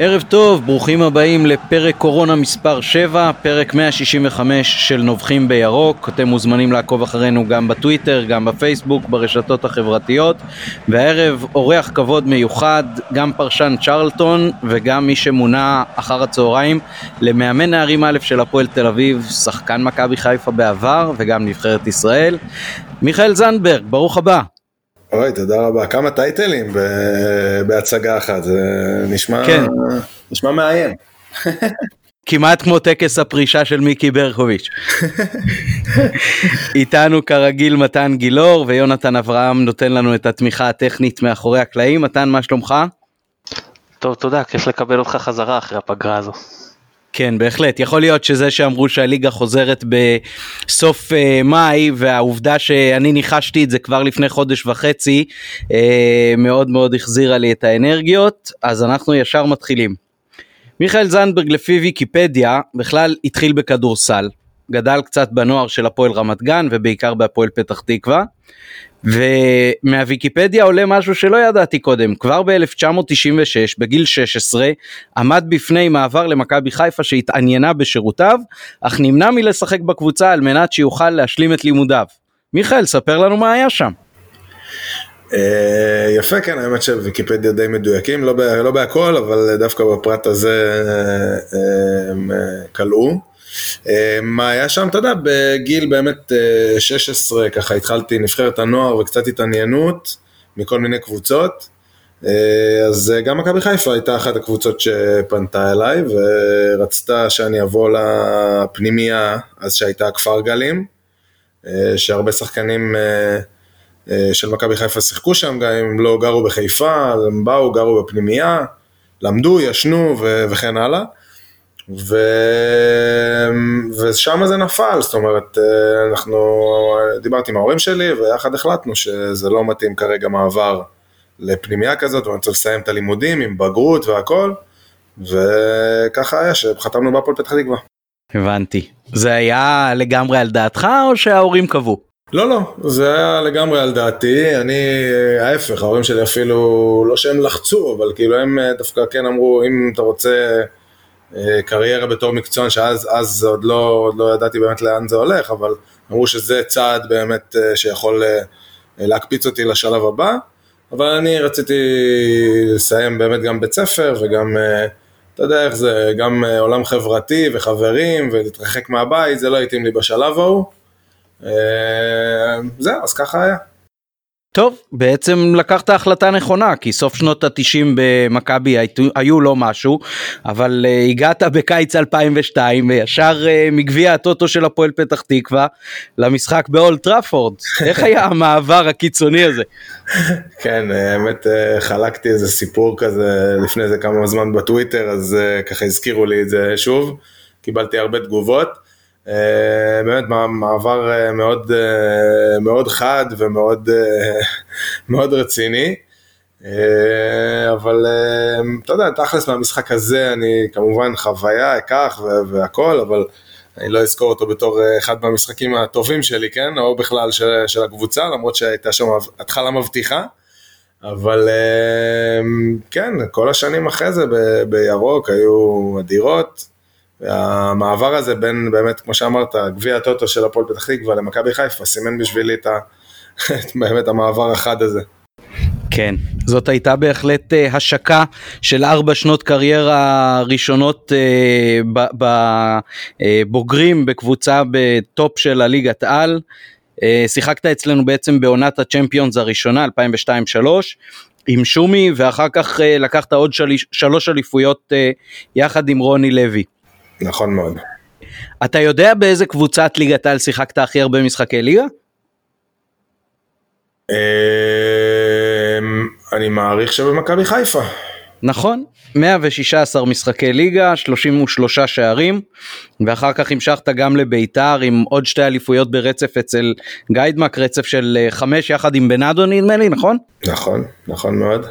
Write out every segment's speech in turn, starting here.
ערב טוב, ברוכים הבאים לפרק קורונה מספר 7, פרק 165 של נובחים בירוק. אתם מוזמנים לעקוב אחרינו גם בטוויטר, גם בפייסבוק, ברשתות החברתיות. והערב אורח כבוד מיוחד, גם פרשן צ'רלטון וגם מי שמונה אחר הצהריים למאמן נערים א' של הפועל תל אביב, שחקן מכבי חיפה בעבר וגם נבחרת ישראל. מיכאל זנדברג, ברוך הבא. אוי, תודה רבה. כמה טייטלים בהצגה אחת, זה נשמע, כן. נשמע מעיין. כמעט כמו טקס הפרישה של מיקי ברקוביץ'. איתנו כרגיל מתן גילאור ויונתן אברהם נותן לנו את התמיכה הטכנית מאחורי הקלעים. מתן, מה שלומך? טוב, תודה, כיף לקבל אותך חזרה אחרי הפגרה הזו. כן, בהחלט. יכול להיות שזה שאמרו שהליגה חוזרת בסוף uh, מאי, והעובדה שאני ניחשתי את זה כבר לפני חודש וחצי, uh, מאוד מאוד החזירה לי את האנרגיות, אז אנחנו ישר מתחילים. מיכאל זנדברג לפי ויקיפדיה בכלל התחיל בכדורסל, גדל קצת בנוער של הפועל רמת גן ובעיקר בהפועל פתח תקווה. ומהוויקיפדיה עולה משהו שלא ידעתי קודם, כבר ב-1996 בגיל 16 עמד בפני מעבר למכבי חיפה שהתעניינה בשירותיו, אך נמנע מלשחק בקבוצה על מנת שיוכל להשלים את לימודיו. מיכאל, ספר לנו מה היה שם. אה, יפה, כן, האמת שוויקיפדיה די מדויקים, לא, לא בהכל, אבל דווקא בפרט הזה אה, אה, הם כלאו. אה, מה היה שם, אתה יודע, בגיל באמת 16, אה, ככה התחלתי נבחרת הנוער וקצת התעניינות מכל מיני קבוצות. אה, אז גם מכבי חיפה הייתה אחת הקבוצות שפנתה אליי ורצתה שאני אבוא לפנימייה אז שהייתה כפר גלים, שהרבה שחקנים של מכבי חיפה שיחקו שם, גם אם לא גרו בחיפה, הם באו, גרו בפנימייה, למדו, ישנו וכן הלאה. ו... ושם זה נפל, זאת אומרת, אה, אנחנו, דיברתי עם ההורים שלי ויחד החלטנו שזה לא מתאים כרגע מעבר לפנימייה כזאת, ואני צריך לסיים את הלימודים עם בגרות והכל, וככה היה שחתמנו בהפועל פתח תקווה. הבנתי. זה היה לגמרי על דעתך או שההורים קבעו? לא, לא, זה היה לגמרי על דעתי, אני, ההפך, ההורים שלי אפילו, לא שהם לחצו, אבל כאילו הם דווקא כן אמרו, אם אתה רוצה... אה, קריירה בתור מקצוען, שאז אז עוד, לא, עוד לא ידעתי באמת לאן זה הולך, אבל אמרו שזה צעד באמת אה, שיכול אה, להקפיץ אותי לשלב הבא, אבל אני רציתי לסיים באמת גם בית ספר וגם, אתה יודע איך זה, גם עולם חברתי וחברים ולהתרחק מהבית, זה לא התאים לי בשלב ההוא. זהו, אז ככה היה. טוב, בעצם לקחת החלטה נכונה, כי סוף שנות התשעים במכבי היו לא משהו, אבל uh, הגעת בקיץ 2002 וישר uh, מגביע הטוטו של הפועל פתח תקווה למשחק באולט טראפורד. איך היה המעבר הקיצוני הזה? כן, האמת uh, חלקתי איזה סיפור כזה לפני איזה כמה זמן בטוויטר, אז uh, ככה הזכירו לי את זה שוב, קיבלתי הרבה תגובות. אה, באמת מעבר אה, מאוד, אה, מאוד חד ומאוד מאוד רציני. אבל אתה יודע, תכלס מהמשחק הזה אני כמובן חוויה אקח והכל, אבל אני לא אזכור אותו בתור אחד מהמשחקים הטובים שלי, כן? או בכלל של, של הקבוצה, למרות שהייתה שם התחלה מבטיחה. אבל כן, כל השנים אחרי זה בירוק היו אדירות. והמעבר הזה בין באמת, כמו שאמרת, גביע הטוטו של הפועל פתח תקווה למכבי חיפה, סימן בשבילי את ה... באמת המעבר החד הזה. כן, זאת הייתה בהחלט uh, השקה של ארבע שנות קריירה ראשונות uh, בבוגרים uh, בקבוצה בטופ של הליגת על. Uh, שיחקת אצלנו בעצם בעונת הצ'מפיונס הראשונה, 2002-2003, עם שומי, ואחר כך uh, לקחת עוד של... שלוש אליפויות uh, יחד עם רוני לוי. נכון מאוד. אתה יודע באיזה קבוצת ליגת העל שיחקת הכי הרבה משחקי ליגה? אמ, אני מעריך שבמכבי חיפה. נכון, 116 משחקי ליגה, 33 שערים, ואחר כך המשכת גם לביתר עם עוד שתי אליפויות ברצף אצל גיידמק, רצף של אה, חמש יחד עם בנאדו נדמה לי, נכון? נכון, נכון מאוד.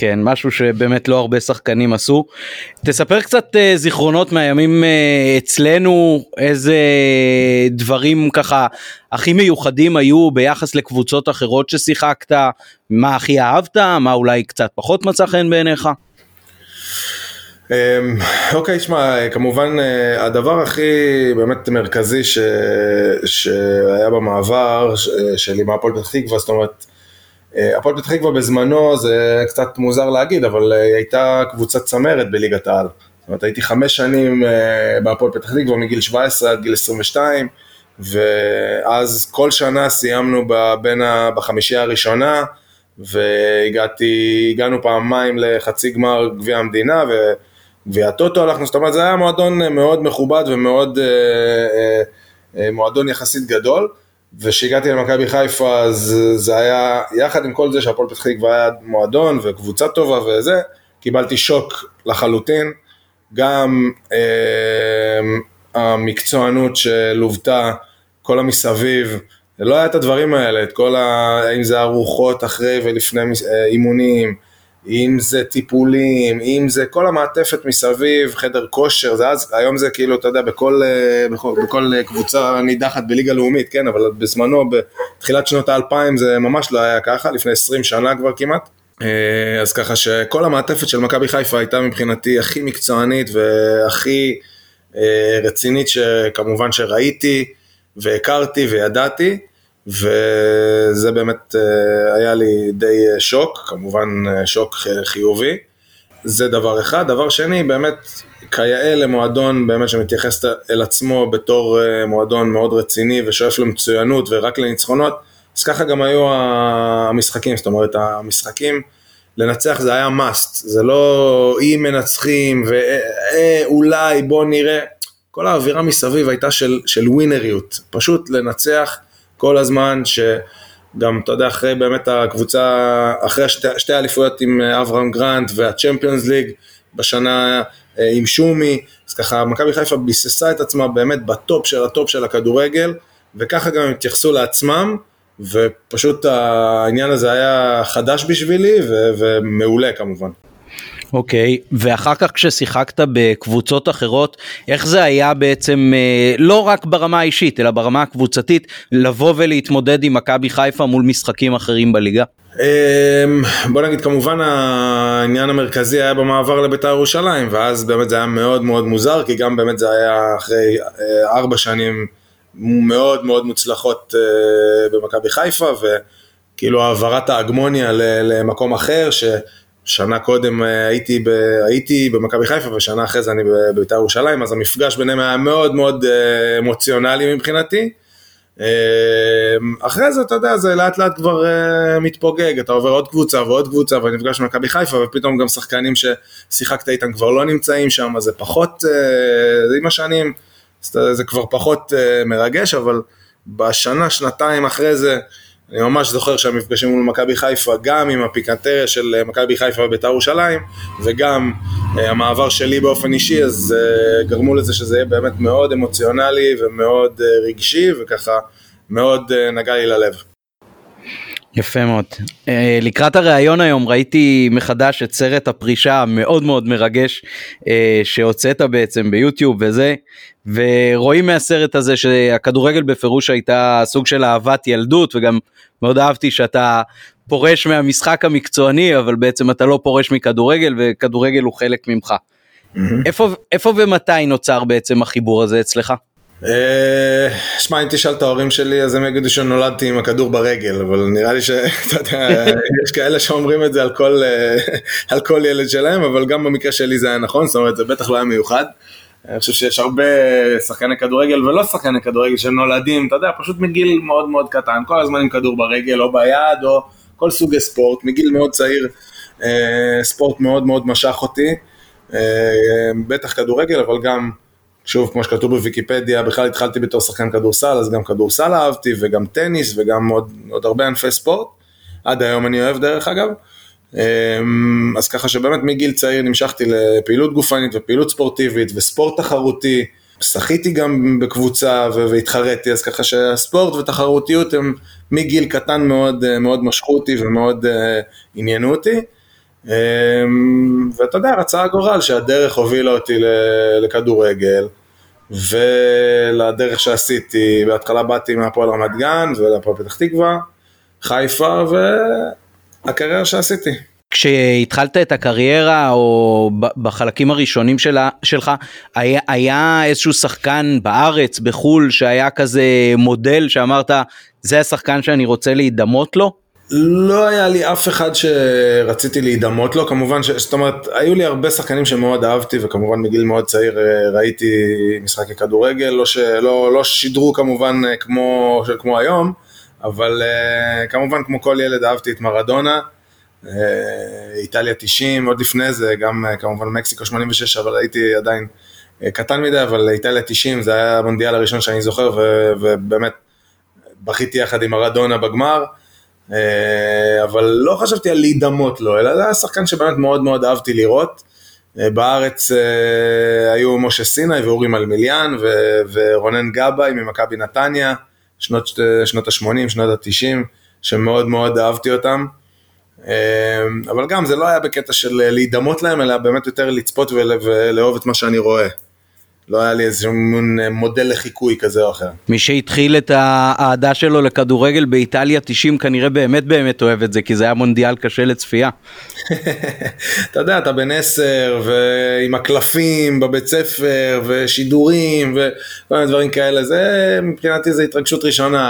כן, משהו שבאמת לא הרבה שחקנים עשו. תספר קצת uh, זיכרונות מהימים uh, אצלנו, איזה דברים ככה הכי מיוחדים היו ביחס לקבוצות אחרות ששיחקת, מה הכי אהבת, מה אולי קצת פחות מצא חן בעיניך? אוקיי, שמע, כמובן הדבר הכי באמת מרכזי ש... שהיה במעבר שלי מהפועל פתח תקווה, זאת אומרת, הפועל פתח תקווה בזמנו, זה קצת מוזר להגיד, אבל היא הייתה קבוצת צמרת בליגת העל. זאת אומרת, הייתי חמש שנים בהפועל פתח תקווה מגיל 17 עד גיל 22, ואז כל שנה סיימנו בין בחמישייה הראשונה, והגעתי, הגענו פעמיים לחצי גמר גביע המדינה וגביע הטוטו הלכנו, זאת אומרת זה היה מועדון מאוד מכובד ומאוד, אה, אה, אה, מועדון יחסית גדול, וכשהגעתי למכבי חיפה אז זה היה, יחד עם כל זה שהפועל פתח תקווה היה מועדון וקבוצה טובה וזה, קיבלתי שוק לחלוטין, גם אה, המקצוענות שלוותה, כל המסביב, לא היה את הדברים האלה, את כל ה... אם זה ארוחות אחרי ולפני אה, אימונים, אם זה טיפולים, אם זה כל המעטפת מסביב, חדר כושר, זה אז, היום זה כאילו, אתה יודע, בכל, אה, בכל, בכל קבוצה נידחת בליגה לאומית, כן, אבל בזמנו, בתחילת שנות האלפיים זה ממש לא היה ככה, לפני 20 שנה כבר כמעט. אה, אז ככה שכל המעטפת של מכבי חיפה הייתה מבחינתי הכי מקצוענית והכי רצינית שכמובן שראיתי והכרתי וידעתי. וזה באמת אה, היה לי די אה, שוק, כמובן אה, שוק חיובי. זה דבר אחד. דבר שני, באמת, כיאה למועדון באמת שמתייחס אל עצמו בתור מועדון מאוד רציני ושואף למצוינות ורק לניצחונות, אז ככה גם היו המשחקים, זאת אומרת, המשחקים, לנצח זה היה must, זה לא אם מנצחים ואולי בוא נראה, כל האווירה מסביב הייתה של, של ווינריות, פשוט לנצח. כל הזמן, שגם, אתה יודע, אחרי באמת הקבוצה, אחרי שתי, שתי אליפויות עם אה, אברהם גרנט והצ'מפיונס ליג, בשנה אה, עם שומי, אז ככה מכבי חיפה ביססה את עצמה באמת בטופ של הטופ של הכדורגל, וככה גם הם התייחסו לעצמם, ופשוט העניין הזה היה חדש בשבילי ומעולה כמובן. אוקיי, okay. ואחר כך כששיחקת בקבוצות אחרות, איך זה היה בעצם, אה, לא רק ברמה האישית, אלא ברמה הקבוצתית, לבוא ולהתמודד עם מכבי חיפה מול משחקים אחרים בליגה? אמ, בוא נגיד, כמובן העניין המרכזי היה במעבר לבית"ר ירושלים, ואז באמת זה היה מאוד מאוד מוזר, כי גם באמת זה היה אחרי אה, ארבע שנים מאוד מאוד מוצלחות אה, במכבי חיפה, וכאילו העברת ההגמוניה למקום אחר, ש... שנה קודם אה, הייתי, ב, הייתי במכבי חיפה ושנה אחרי זה אני בבית"ר ירושלים, אז המפגש ביניהם היה מאוד מאוד אה, אמוציונלי מבחינתי. אה, אחרי זה, אתה יודע, זה לאט לאט כבר מתפוגג, אתה עובר עוד קבוצה ועוד קבוצה ונפגש במכבי חיפה ופתאום גם שחקנים ששיחקת איתם כבר לא נמצאים שם, אז זה פחות, זה עם השנים, זה כבר פחות מרגש, אבל בשנה, שנתיים אחרי זה, אני ממש זוכר שהמפגשים מול מכבי חיפה, גם עם הפיקנטריה של אה, מכבי חיפה ובית"ר ירושלים, וגם uh, המעבר שלי באופן אישי, אז uh, גרמו לזה שזה יהיה באמת מאוד אמוציונלי ומאוד uh, רגשי, וככה מאוד uh, נגע לי ללב. יפה מאוד. Uh, לקראת הראיון היום ראיתי מחדש את סרט הפרישה המאוד מאוד מרגש uh, שהוצאת בעצם ביוטיוב וזה, ורואים מהסרט הזה שהכדורגל בפירוש הייתה סוג של אהבת ילדות וגם מאוד אהבתי שאתה פורש מהמשחק המקצועני אבל בעצם אתה לא פורש מכדורגל וכדורגל הוא חלק ממך. Mm-hmm. איפה, איפה ומתי נוצר בעצם החיבור הזה אצלך? אה, שמע, אם תשאל את ההורים שלי, אז הם יגידו שנולדתי עם הכדור ברגל, אבל נראה לי שאתה יודע, יש כאלה שאומרים את זה על כל, אה, על כל ילד שלהם, אבל גם במקרה שלי זה היה נכון, זאת אומרת, זה בטח לא היה מיוחד. אני חושב שיש הרבה שחקני כדורגל ולא שחקני כדורגל שנולדים, אתה יודע, פשוט מגיל מאוד מאוד קטן, כל הזמן עם כדור ברגל או ביד או כל סוגי ספורט, מגיל מאוד צעיר, אה, ספורט מאוד מאוד משך אותי, בטח כדורגל, אבל גם... שוב, כמו שכתוב בוויקיפדיה, בכלל התחלתי בתור שחקן כדורסל, אז גם כדורסל אהבתי, וגם טניס, וגם עוד, עוד הרבה ענפי ספורט. עד היום אני אוהב דרך אגב. אמ, אז ככה שבאמת מגיל צעיר נמשכתי לפעילות גופנית ופעילות ספורטיבית וספורט תחרותי. שחיתי גם בקבוצה והתחרתי, אז ככה שהספורט ותחרותיות הם מגיל קטן מאוד, מאוד משכו אותי ומאוד uh, עניינו אותי. Um, ואתה יודע, רצה הגורל שהדרך הובילה אותי לכדורגל. ולדרך שעשיתי, בהתחלה באתי מהפועל רמת גן ולהפועל פתח תקווה, חיפה והקריירה שעשיתי. כשהתחלת את הקריירה או בחלקים הראשונים שלה, שלך היה, היה איזשהו שחקן בארץ בחו"ל שהיה כזה מודל שאמרת זה השחקן שאני רוצה להידמות לו? לא היה לי אף אחד שרציתי להידמות לו, כמובן, ש... זאת אומרת, היו לי הרבה שחקנים שמאוד אהבתי, וכמובן בגיל מאוד צעיר אה, ראיתי משחקי כדורגל, לא, ש... לא, לא שידרו כמובן אה, כמו, כמו היום, אבל אה, כמובן כמו כל ילד אהבתי את מרדונה, איטליה 90, עוד לפני זה, גם כמובן מקסיקו 86, אבל הייתי עדיין קטן מדי, אבל איטליה 90 זה היה המונדיאל הראשון שאני זוכר, ו... ובאמת בכיתי יחד עם מרדונה בגמר. אה, אבל לא חשבתי על להידמות לו, אלא זה היה שחקן שבאמת מאוד מאוד אהבתי לראות. אה, בארץ אה, היו משה סיני ואורי מלמיליאן ורונן גבאי ממכבי נתניה, שנות, שנות ה-80, שנות ה-90, שמאוד מאוד אהבתי אותם. אבל גם זה לא היה בקטע של להידמות להם, אלא באמת יותר לצפות ולאהוב את מה שאני רואה. לא היה לי איזה מין אה, מודל לחיקוי כזה או אחר. מי שהתחיל את האהדה שלו לכדורגל באיטליה 90 כנראה באמת באמת אוהב את זה, כי זה היה מונדיאל קשה לצפייה. אתה יודע, אתה בן עשר, ועם הקלפים בבית ספר, ושידורים, וכל מיני דברים כאלה, זה מבחינתי זה התרגשות ראשונה,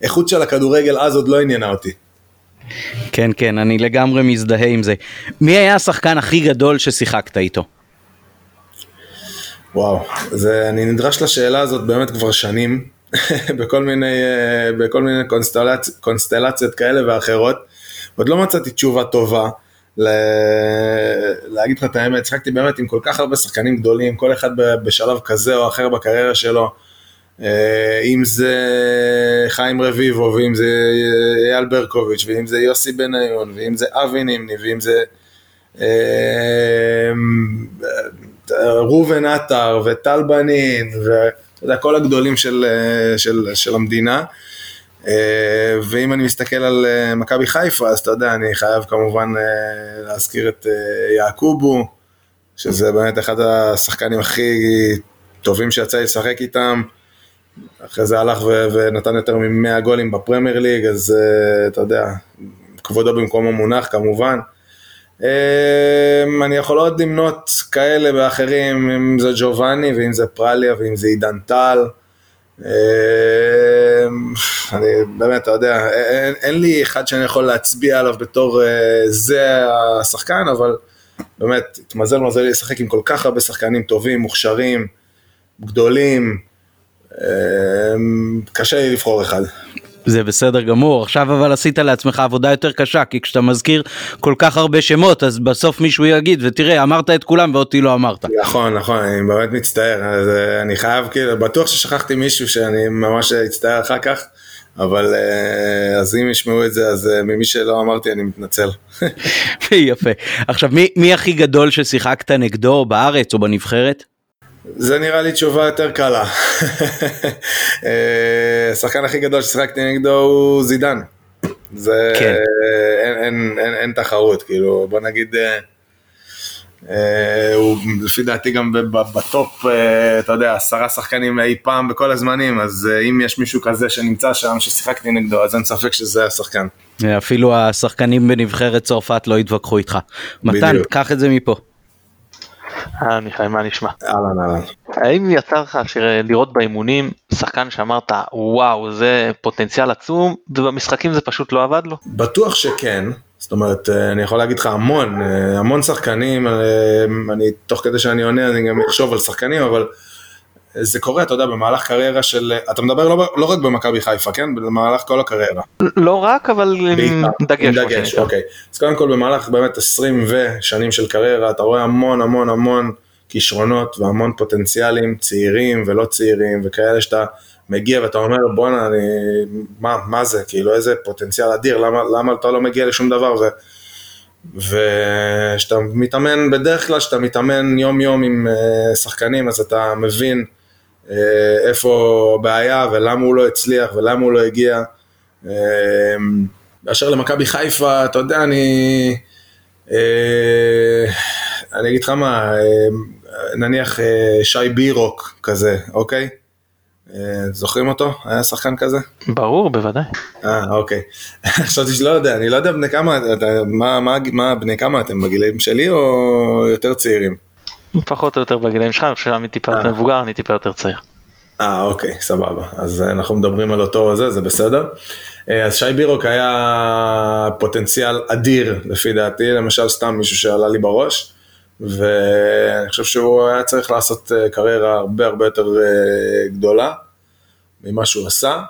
האיכות של הכדורגל אז עוד לא עניינה אותי. כן, כן, אני לגמרי מזדהה עם זה. מי היה השחקן הכי גדול ששיחקת איתו? וואו, זה, אני נדרש לשאלה הזאת באמת כבר שנים, בכל מיני, אה, בכל מיני קונסטלצ, קונסטלציות כאלה ואחרות. עוד לא מצאתי תשובה טובה. ל... להגיד לך את האמת, שחקתי באמת עם כל כך הרבה שחקנים גדולים, כל אחד בשלב כזה או אחר בקריירה שלו. אה, אם זה חיים רביבו, ואם זה אייל ברקוביץ', ואם זה יוסי בניון, ואם זה אבי נימני, ואם זה אה, ראובן עטר וטל בנין ואתה יודע, כל הגדולים של, של, של המדינה. אה, ואם אני מסתכל על אה, מכבי חיפה, אז אתה יודע, אני חייב כמובן אה, להזכיר את יעקובו, שזה באמת אחד השחקנים הכי טובים שיצא לי לשחק איתם. אחרי זה הלך ו- ונתן יותר מ-100 גולים בפרמייר ליג, אז אתה יודע, כבודו במקום המונח כמובן. אמ, אני יכול עוד למנות כאלה ואחרים, אם זה ג'ובאני ואם זה פרליה ואם זה עידן טל. אמ, אני באמת, אתה יודע, אין, אין לי אחד שאני יכול להצביע עליו בתור אה, זה השחקן, אבל באמת, התמזל מזלי לשחק עם כל כך הרבה שחקנים טובים, מוכשרים, גדולים, אמ, קשה לי לבחור אחד. זה בסדר גמור עכשיו אבל עשית לעצמך עבודה יותר קשה כי כשאתה מזכיר כל כך הרבה שמות אז בסוף מישהו יגיד ותראה אמרת את כולם ואותי לא אמרת. נכון נכון אני באמת מצטער אז אה, אני חייב כאילו בטוח ששכחתי מישהו שאני ממש אצטער אחר כך אבל אה, אז אם ישמעו את זה אז אה, ממי שלא אמרתי אני מתנצל. יפה עכשיו מי, מי הכי גדול ששיחקת נגדו בארץ או בנבחרת? זה נראה לי תשובה יותר קלה. אה, השחקן הכי גדול ששיחקתי נגדו הוא זידן. זה כן. אין, אין, אין, אין תחרות, כאילו בוא נגיד, אה, אה, הוא לפי דעתי גם בטופ, אה, אתה יודע, עשרה שחקנים אי פעם בכל הזמנים, אז אה, אם יש מישהו כזה שנמצא שם ששיחקתי נגדו, אז אין ספק שזה השחקן. אפילו השחקנים בנבחרת צרפת לא יתווכחו איתך. מתן, קח את זה מפה. אה, מיכאל, מה נשמע? אהלן, אהלן. האם יצא לך לראות באימונים שחקן שאמרת וואו זה פוטנציאל עצום ובמשחקים זה פשוט לא עבד לו? בטוח שכן. זאת אומרת, אה, אני יכול להגיד לך המון, אה, המון שחקנים, אני, תוך כדי שאני עונה אני גם אחשוב על שחקנים, אבל זה קורה, אתה יודע, במהלך קריירה של, אתה מדבר לא, לא רק במכבי חיפה, כן? במהלך כל הקריירה. לא רק, אבל עם דגש. עם דגש, אוקיי. אז קודם כל במהלך באמת 20 ושנים של קריירה, אתה רואה המון המון המון כישרונות והמון פוטנציאלים, צעירים ולא צעירים, וכאלה שאתה מגיע ואתה אומר, בואנה, אני, מה, מה זה, כאילו איזה פוטנציאל אדיר, למה, למה אתה לא מגיע לשום דבר? ו... וכשאתה מתאמן, בדרך כלל כשאתה מתאמן יום יום עם אה, שחקנים, אז אתה מבין איפה הבעיה ולמה הוא לא הצליח ולמה הוא לא הגיע. אה, באשר למכבי חיפה, אתה יודע, אני... אה, אני אגיד לך מה, נניח שי בירוק כזה, אוקיי? אה, זוכרים אותו? היה שחקן כזה? ברור, בוודאי. אה, אוקיי. חשבתי שלא יודע, אני לא יודע בני כמה, אתה- מה, מה, מה בני כמה אתם, בגילאים שלי או יותר צעירים? פחות או יותר בגילאים שלך, אני חושב שאני טיפה יותר אה. מבוגר, אני טיפה יותר צעיר. אה, אוקיי, סבבה. אז אה, אנחנו מדברים על אותו זה, זה בסדר. אה, אז שי בירוק היה פוטנציאל אדיר, לפי דעתי, למשל סתם מישהו שעלה לי בראש, ואני חושב שהוא היה צריך לעשות קריירה הרבה הרבה יותר גדולה ממה שהוא עשה.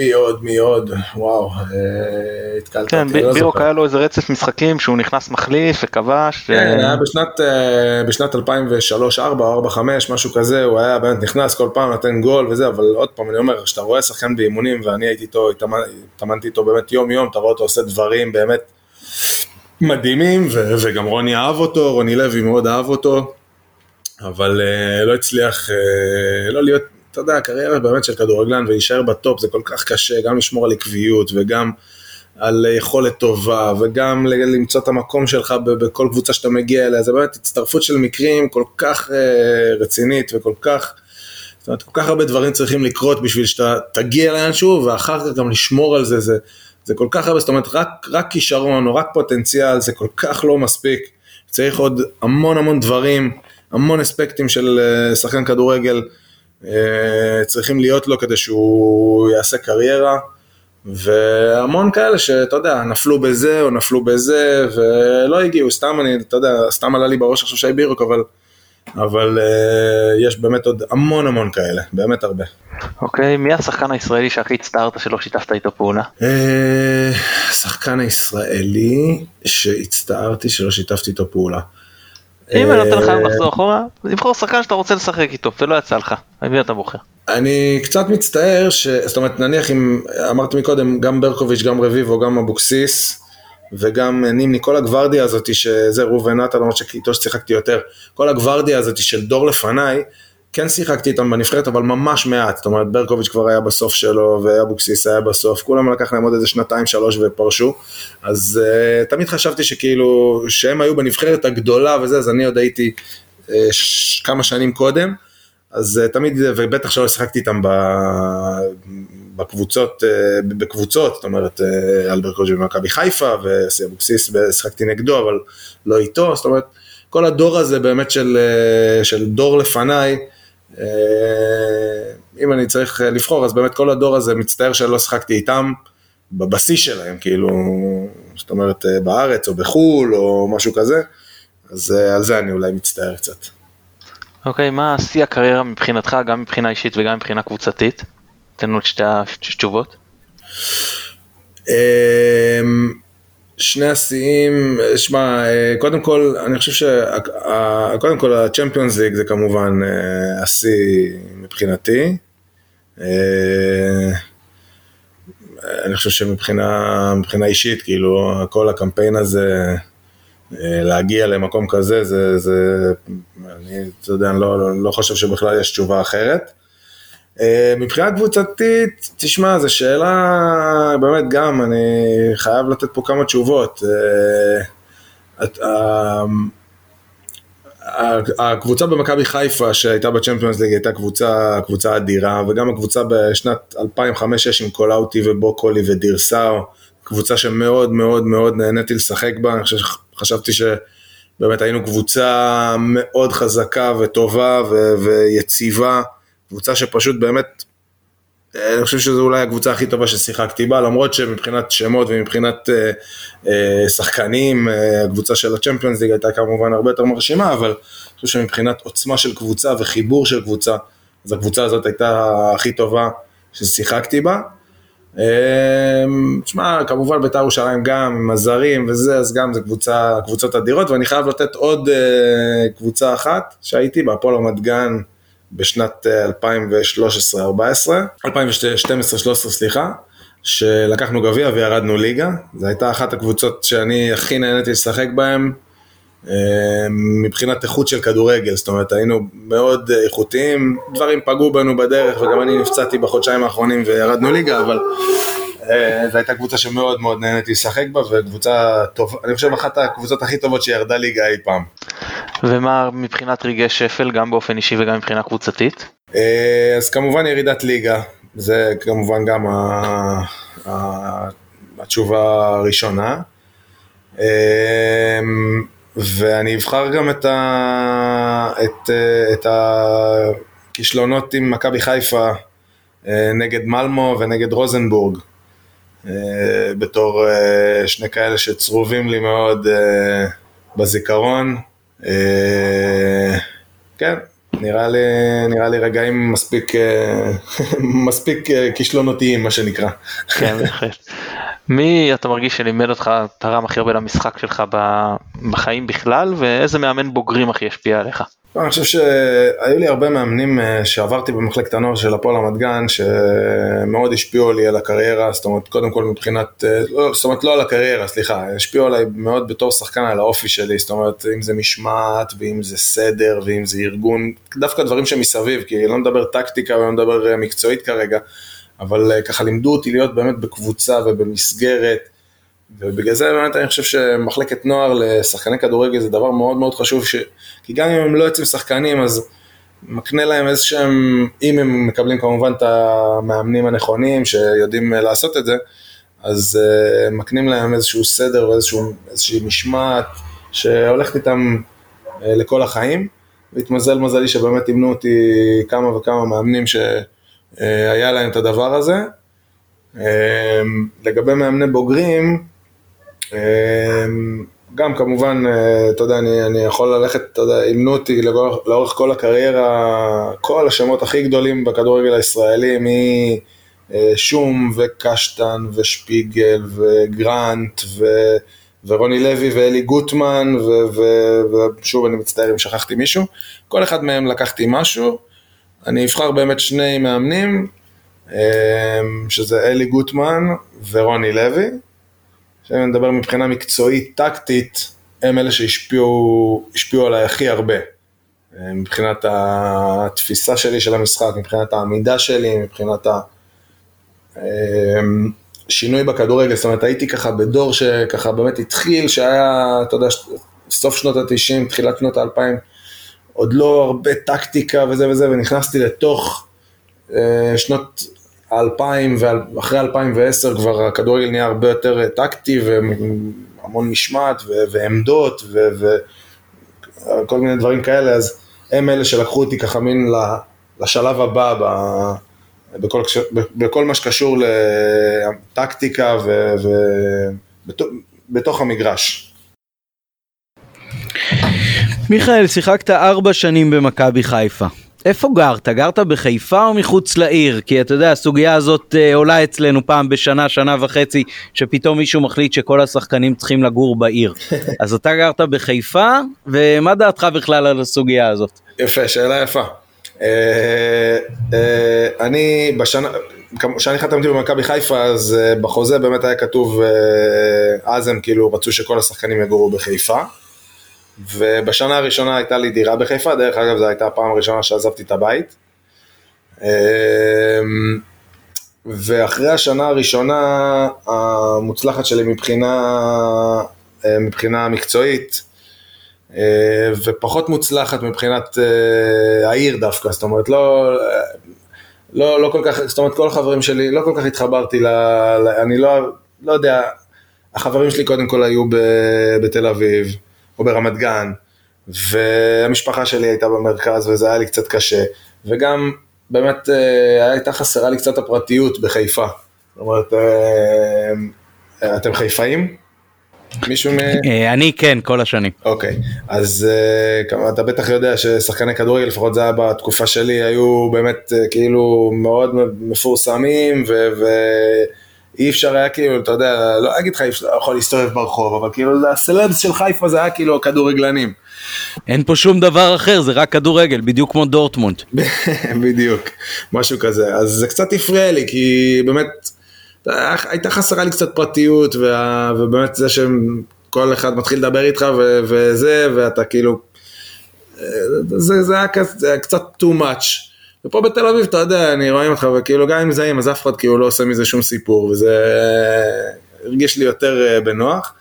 אה, מי עוד, מי עוד, וואו, אה, התקלת כן, אותי, לא ב- בירוק זוכר. היה לו איזה רצף משחקים שהוא נכנס מחליף וכבש. כן, ו- היה בשנת, אה, בשנת 2003, 4, 4, 5, משהו כזה, הוא היה באמת נכנס כל פעם, נותן גול וזה, אבל עוד פעם, אני אומר, כשאתה רואה שחקן באימונים, ואני הייתי איתו, התאמנתי איתו באמת יום יום, אתה רואה אותו עושה דברים באמת מדהימים, ו- וגם רוני אהב אותו, רוני לוי מאוד אהב אותו, אבל אה, לא הצליח אה, לא להיות, אתה יודע, קריירה באמת של כדורגלן ולהישאר בטופ זה כל כך קשה, גם לשמור על עקביות וגם על יכולת טובה וגם למצוא את המקום שלך בכל קבוצה שאתה מגיע אליה, זה באמת הצטרפות של מקרים כל כך אה, רצינית וכל כך, זאת אומרת, כל כך הרבה דברים צריכים לקרות בשביל שאתה תגיע לאנשהו ואחר כך גם לשמור על זה, זה, זה כל כך הרבה, זאת אומרת, רק, רק כישרון או רק פוטנציאל זה כל כך לא מספיק, צריך עוד המון המון דברים, המון אספקטים של אה, שחקן כדורגל. אה, צריכים להיות לו כדי שהוא יעשה קריירה. והמון כאלה שאתה יודע, נפלו בזה או נפלו בזה ולא הגיעו, סתם אני, אתה יודע, סתם עלה לי בראש עכשיו שי בירוק, אבל, אבל uh, יש באמת עוד המון המון כאלה, באמת הרבה. אוקיי, מי השחקן הישראלי שהכי הצטערת שלא שיתפת איתו פעולה? השחקן הישראלי שהצטערתי שלא שיתפתי איתו פעולה. אם אני נותן לך אה, היום לחזור אחורה, לבחור שחקן שאתה רוצה לשחק איתו ולא יצא לך, על מי אתה בוחר? אני קצת מצטער, ש... זאת אומרת נניח אם אמרתי מקודם גם ברקוביץ', גם רביבו, גם אבוקסיס וגם נימני, כל הגוורדיה הזאת שזה ראובן עטר, למרות שאיתו ששיחקתי יותר, כל הגוורדיה הזאת של דור לפניי, כן שיחקתי איתם בנבחרת אבל ממש מעט, זאת אומרת ברקוביץ' כבר היה בסוף שלו ואבוקסיס היה בסוף, כולם לקח להם עוד איזה שנתיים שלוש ופרשו, אז uh, תמיד חשבתי שכאילו שהם היו בנבחרת הגדולה וזה, אז אני עוד הייתי uh. כמה שנים קודם. אז uh, תמיד, ובטח שלא שיחקתי איתם ב, בקבוצות, בקבוצות, זאת אומרת, אלברקוג'י במכבי חיפה, וסי אבוקסיס שיחקתי נגדו, אבל לא איתו, זאת אומרת, כל הדור הזה באמת של, של דור לפניי, אם אני צריך uh, לבחור, אז באמת כל הדור הזה מצטער שלא שיחקתי איתם בבסיס שלהם, כאילו, זאת אומרת, uh, בארץ או בחו"ל או משהו כזה, אז על זה אני אולי מצטער קצת. אוקיי, מה שיא הקריירה מבחינתך, גם מבחינה אישית וגם מבחינה קבוצתית? תן לנו את שתי התשובות. שני השיאים, שמע, אה, קודם כל, אני חושב שקודם כל הצ'מפיונס ליג זה כמובן אה, השיא מבחינתי. אה, אני חושב שמבחינה מבחינה אישית, כאילו, כל הקמפיין הזה, להגיע למקום כזה, זה, זה אני, אתה יודע, אני לא, לא, לא חושב שבכלל יש תשובה אחרת. אה, מבחינה קבוצתית, תשמע, זו שאלה, באמת גם, אני חייב לתת פה כמה תשובות. אה, את- ה- ה- הקבוצה במכבי חיפה שהייתה בצ'מפיונס ליג הייתה קבוצה, קבוצה אדירה, וגם הקבוצה בשנת 2005-2006 עם קולאוטי ובוקולי ודיר סאו, קבוצה שמאוד מאוד מאוד נהניתי לשחק בה, אני חושב, חשבתי שבאמת היינו קבוצה מאוד חזקה וטובה ו- ויציבה. קבוצה שפשוט באמת, אה, אני חושב שזו אולי הקבוצה הכי טובה ששיחקתי בה, למרות שמבחינת שמות ומבחינת אה, אה, שחקנים, אה, הקבוצה של הצ'מפיונס ליג הייתה כמובן הרבה יותר מרשימה, אבל אני חושב שמבחינת עוצמה של קבוצה וחיבור של קבוצה, אז הקבוצה הזאת הייתה הכי טובה ששיחקתי בה. אה, תשמע, כמובן בית"ר ירושלים גם, עם הזרים וזה, אז גם זה קבוצה, קבוצות אדירות, ואני חייב לתת עוד אה, קבוצה אחת שהייתי בה, הפועל רמת גן. בשנת אה, 2013-2014, 2012-2013 סליחה, שלקחנו גביע וירדנו ליגה, זו הייתה אחת הקבוצות שאני הכי נהניתי לשחק בהן אה, מבחינת איכות של כדורגל, זאת אומרת היינו מאוד אה, איכותיים, דברים פגעו בנו בדרך וגם אני נפצעתי בחודשיים האחרונים וירדנו ליגה, אבל אה, זו הייתה קבוצה שמאוד מאוד נהניתי לשחק בה וקבוצה טובה, אני חושב אחת הקבוצות הכי טובות שירדה ליגה אי פעם. ומה מבחינת רגעי שפל, גם באופן אישי וגם מבחינה קבוצתית? אה, אז כמובן ירידת ליגה, זה כמובן גם ה- ה- התשובה הראשונה. אה, ואני אבחר גם את, ה... את, אה, את הכישלונות עם מכבי חיפה נגד מלמו ונגד רוזנבורג, בתור שני כאלה שצרובים לי מאוד בזיכרון. אה, כן, נראה לי, נראה לי רגעים מספיק, אה, מספיק אה, כישלונותיים, מה שנקרא. כן, בהחלט. מי אתה מרגיש שלימד אותך, תרם הכי הרבה למשחק שלך בחיים בכלל, ואיזה מאמן בוגרים הכי השפיע עליך? אני חושב שהיו לי הרבה מאמנים אה, שעברתי במחלקת הנוער של הפועל רמת גן, שמאוד השפיעו לי על הקריירה, זאת אומרת, קודם כל מבחינת, אה, לא, זאת אומרת, לא על הקריירה, סליחה, השפיעו עליי מאוד בתור שחקן על האופי שלי, זאת אומרת, אם זה משמעת, ואם זה סדר, ואם זה ארגון, דווקא דברים שמסביב, כי אני לא מדבר טקטיקה ולא מדבר אה, מקצועית כרגע, אבל ככה לימדו אותי להיות באמת בקבוצה ובמסגרת. ובגלל זה באמת אני חושב שמחלקת נוער לשחקני כדורגל זה דבר מאוד מאוד חשוב, ש... כי גם אם הם לא יוצאים שחקנים אז מקנה להם איזה שהם, אם הם מקבלים כמובן את המאמנים הנכונים שיודעים לעשות את זה, אז uh, מקנים להם איזשהו סדר ואיזושהי משמעת שהולכת איתם uh, לכל החיים, והתמזל מזלי שבאמת אימנו אותי כמה וכמה מאמנים שהיה להם את הדבר הזה. לגבי מאמני בוגרים, גם כמובן, אה, אתה יודע, אני, אני יכול ללכת, אתה יודע, אימנו אותי לאורך, לאורך כל הקריירה, כל השמות הכי גדולים בכדורגל הישראלי, משום וקשטן ושפיגל וגרנט ו, ורוני לוי ואלי גוטמן, ו, ו, ושוב אני מצטער אם שכחתי מישהו, כל אחד מהם לקחתי משהו, אני אבחר באמת שני מאמנים, אמ, שזה אלי גוטמן ורוני לוי. שאני מדבר מבחינה מקצועית, טקטית, הם אלה שהשפיעו השפיעו עליי הכי הרבה. מבחינת התפיסה שלי של המשחק, מבחינת העמידה שלי, מבחינת השינוי בכדורגל, זאת אומרת הייתי ככה בדור שככה באמת התחיל, שהיה, אתה יודע, סוף שנות ה-90, תחילת שנות ה-2000, עוד לא הרבה טקטיקה וזה וזה, ונכנסתי לתוך שנות האלפיים ואחרי 2010 כבר הכדורגל נהיה הרבה יותר טקטי והמון משמעת ועמדות וכל מיני דברים כאלה, אז הם אלה שלקחו אותי ככה מין לשלב הבא בכל, בכל מה שקשור לטקטיקה ובתוך המגרש. מיכאל, שיחקת ארבע שנים במכבי חיפה. איפה גרת? גרת בחיפה או מחוץ לעיר? כי אתה יודע, הסוגיה הזאת אה, עולה אצלנו פעם בשנה, שנה וחצי, שפתאום מישהו מחליט שכל השחקנים צריכים לגור בעיר. אז אתה גרת בחיפה, ומה דעתך בכלל על הסוגיה הזאת? יפה, שאלה יפה. אה, אה, אני בשנה, כשאני חתמתי במכבי חיפה, אז אה, בחוזה באמת היה כתוב, אה, אז הם כאילו רצו שכל השחקנים יגורו בחיפה. ובשנה הראשונה הייתה לי דירה בחיפה, דרך אגב זו הייתה הפעם הראשונה שעזבתי את הבית. אמ, ואחרי השנה הראשונה המוצלחת שלי מבחינה, אה, מבחינה מקצועית, אה, ופחות מוצלחת מבחינת אה, העיר דווקא, זאת אומרת לא, לא, לא כל כך, זאת אומרת כל החברים שלי, לא כל כך התחברתי, ל, אני לא, לא יודע, החברים שלי קודם כל היו ב, בתל אביב. או ברמת גן, והמשפחה שלי הייתה במרכז וזה היה לי קצת קשה, וגם באמת אה, הייתה חסרה לי קצת הפרטיות בחיפה. זאת אומרת, אה, אתם חיפאים? מישהו מ... אה, אני כן, כל השנים. אוקיי, אז אתה בטח יודע ששחקני כדורגל, לפחות זה היה בתקופה שלי, היו באמת כאילו מאוד מפורסמים, ו... אי אפשר היה כאילו, אתה יודע, לא אגיד לך, לא יכול להסתובב ברחוב, אבל כאילו הסלבס של חיפה זה היה כאילו כדורגלנים. אין פה שום דבר אחר, זה רק כדורגל, בדיוק כמו דורטמונד. בדיוק, משהו כזה. אז זה קצת הפריע לי, כי באמת, הייתה חסרה לי קצת פרטיות, וה, ובאמת זה שכל אחד מתחיל לדבר איתך ו, וזה, ואתה כאילו, זה, זה, זה היה קצת too much. ופה בתל אביב, אתה יודע, אני רואה אותך, וכאילו גם אם זהים, אז אף אחד כאילו לא עושה מזה שום סיפור, וזה הרגיש לי יותר בנוח.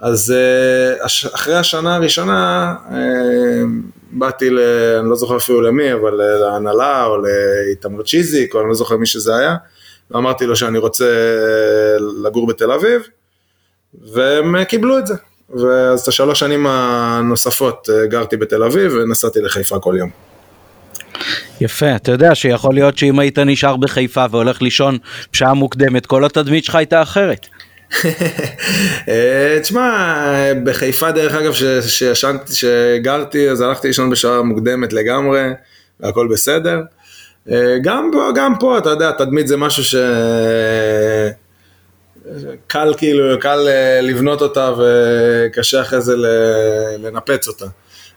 אז אה, אחרי השנה הראשונה אה, באתי, ל, אני לא זוכר אפילו למי, אבל אה, להנהלה או לאיתמר צ'יזיק, או אני לא זוכר מי שזה היה, ואמרתי לו שאני רוצה אה, לגור בתל אביב, והם אה, קיבלו את זה. ואז את השלוש שנים הנוספות אה, גרתי בתל אביב ונסעתי לחיפה כל יום. יפה, אתה יודע שיכול להיות שאם היית נשאר בחיפה והולך לישון בשעה מוקדמת, כל התדמית שלך הייתה אחרת. אה, תשמע, בחיפה דרך אגב, שישנתי, שגרתי, אז הלכתי לישון בשעה מוקדמת לגמרי, והכל בסדר. אה, גם פה, גם פה, אתה יודע, תדמית זה משהו ש... קל כאילו, קל אה, לבנות אותה וקשה אחרי זה לנפץ אותה.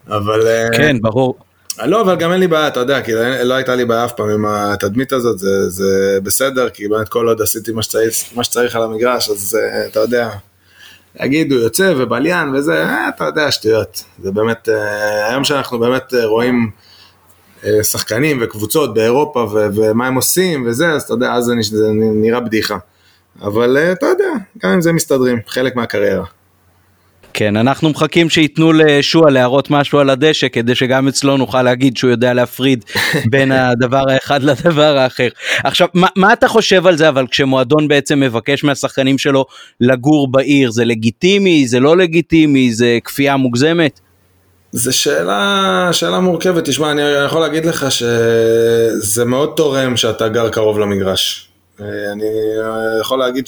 אבל... כן, ברור. לא, אבל גם אין לי בעיה, אתה יודע, כי לא- הייתה לי בעיה אף פעם עם התדמית הזאת, זה, זה בסדר, כי באמת כל עוד עשיתי מה שצריך, מה שצריך על המגרש, אז אה, אתה יודע, יגידו יוצא ובליין וזה, אה, אתה יודע, שטויות. זה באמת, אה, היום שאנחנו באמת רואים שחקנים וקבוצות באירופה ו- ומה הם עושים וזה, אז אתה יודע, אז זה נראה בדיחה. אבל אתה יודע, גם עם זה מסתדרים, חלק מהקריירה. כן, אנחנו מחכים שייתנו לשועה להראות משהו על הדשא כדי שגם אצלו נוכל להגיד שהוא יודע להפריד בין הדבר האחד לדבר האחר. עכשיו, מה, מה אתה חושב על זה אבל כשמועדון בעצם מבקש מהשחקנים שלו לגור בעיר, זה לגיטימי, זה לא לגיטימי, זה כפייה מוגזמת? זו שאלה, שאלה מורכבת, תשמע, אני יכול להגיד לך שזה מאוד תורם שאתה גר קרוב למגרש. אני יכול להגיד